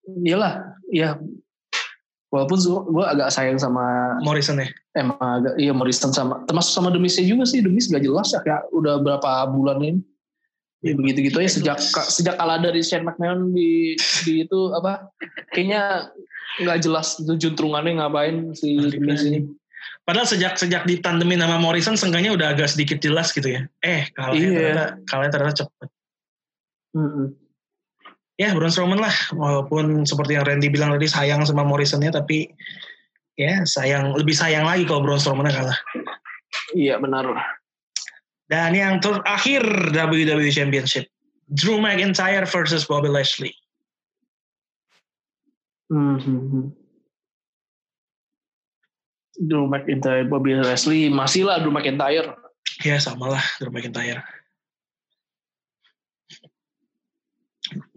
[SPEAKER 2] Iyalah, iya. Walaupun gue agak sayang sama
[SPEAKER 1] Morrison ya.
[SPEAKER 2] Emang agak iya Morrison sama termasuk sama Demisnya juga sih Demis gak jelas ya kayak udah berapa bulan ini ya begitu gitu ya sejak sejak kalah dari Shane McMahon di di itu apa kayaknya nggak jelas itu juntrungannya ngapain si Miz ini
[SPEAKER 1] padahal sejak sejak ditandemin sama Morrison seenggaknya udah agak sedikit jelas gitu ya eh kalahnya iya. ternyata kalahnya ternyata cepet mm -hmm. ya Braun Strowman lah walaupun seperti yang Randy bilang tadi sayang sama Morrisonnya tapi ya sayang lebih sayang lagi kalau Braun Strowman kalah
[SPEAKER 2] iya benar
[SPEAKER 1] dan yang terakhir WWE Championship. Drew McIntyre versus Bobby Lashley.
[SPEAKER 2] Mm-hmm. Drew McIntyre, Bobby Lashley, masih lah Drew McIntyre.
[SPEAKER 1] Ya sama lah Drew McIntyre.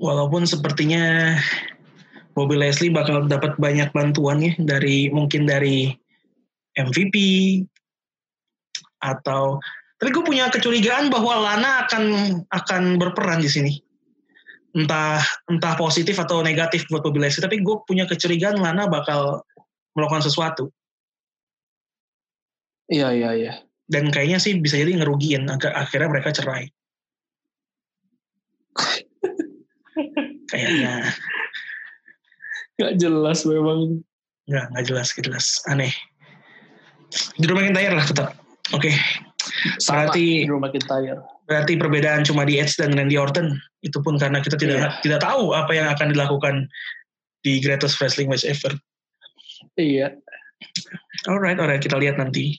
[SPEAKER 1] Walaupun sepertinya Bobby Leslie bakal dapat banyak bantuan ya dari mungkin dari MVP atau tapi gue punya kecurigaan bahwa Lana akan akan berperan di sini. Entah entah positif atau negatif buat Bobby Lashley, tapi gue punya kecurigaan Lana bakal melakukan sesuatu.
[SPEAKER 2] Iya iya iya.
[SPEAKER 1] Dan kayaknya sih bisa jadi ngerugiin akhirnya mereka cerai. kayaknya.
[SPEAKER 2] Gak jelas memang.
[SPEAKER 1] Gak, gak jelas, gak jelas. Aneh. Drew McIntyre lah tetap. Oke. Okay.
[SPEAKER 2] Sama berarti Drew McIntyre.
[SPEAKER 1] Berarti perbedaan cuma di Edge dan Randy Orton. Itu pun karena kita tidak
[SPEAKER 2] Iya.
[SPEAKER 1] tidak tahu apa yang akan dilakukan di greatest wrestling match ever.
[SPEAKER 2] Iya.
[SPEAKER 1] Alright, alright, kita lihat nanti.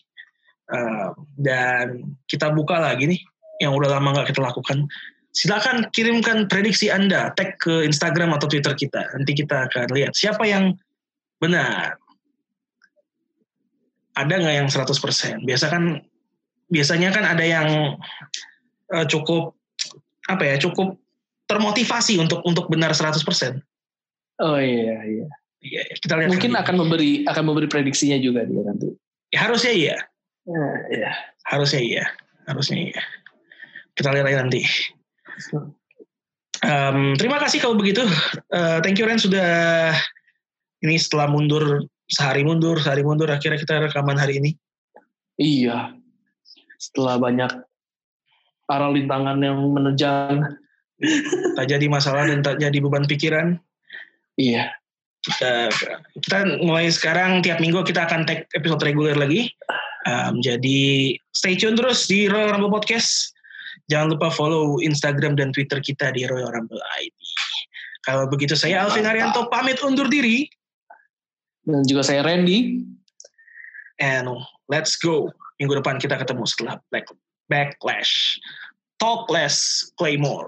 [SPEAKER 1] Uh, dan kita buka lagi nih, yang udah lama nggak kita lakukan. Silakan kirimkan prediksi Anda, tag ke Instagram atau Twitter kita. Nanti kita akan lihat siapa yang benar. Ada nggak yang 100%? Biasa kan, biasanya kan ada yang uh, cukup, apa ya, cukup termotivasi untuk untuk benar 100%.
[SPEAKER 2] Oh iya iya.
[SPEAKER 1] Iya, kita lihat.
[SPEAKER 2] Mungkin
[SPEAKER 1] nanti.
[SPEAKER 2] akan memberi akan memberi prediksinya juga dia nanti.
[SPEAKER 1] Ya, harusnya iya.
[SPEAKER 2] Nah, iya.
[SPEAKER 1] Harusnya iya, harusnya iya. Kita lihat aja nanti. Um, terima kasih kalau begitu. Uh, thank you Ren sudah ini setelah mundur sehari mundur, sehari mundur akhirnya kita rekaman hari ini.
[SPEAKER 2] Iya. Setelah banyak arah lintangan yang menerjang.
[SPEAKER 1] Tak jadi masalah dan tak jadi beban pikiran.
[SPEAKER 2] Iya.
[SPEAKER 1] Kita, kita mulai sekarang tiap minggu kita akan take episode reguler lagi. Um, jadi stay tune terus di Royal Rumble Podcast. Jangan lupa follow Instagram dan Twitter kita di Royal Rumble ID. Kalau begitu saya Alvin Arianto pamit undur diri.
[SPEAKER 2] Dan juga saya Randy.
[SPEAKER 1] And let's go. Minggu depan kita ketemu setelah Black Backlash. Talk less, play more.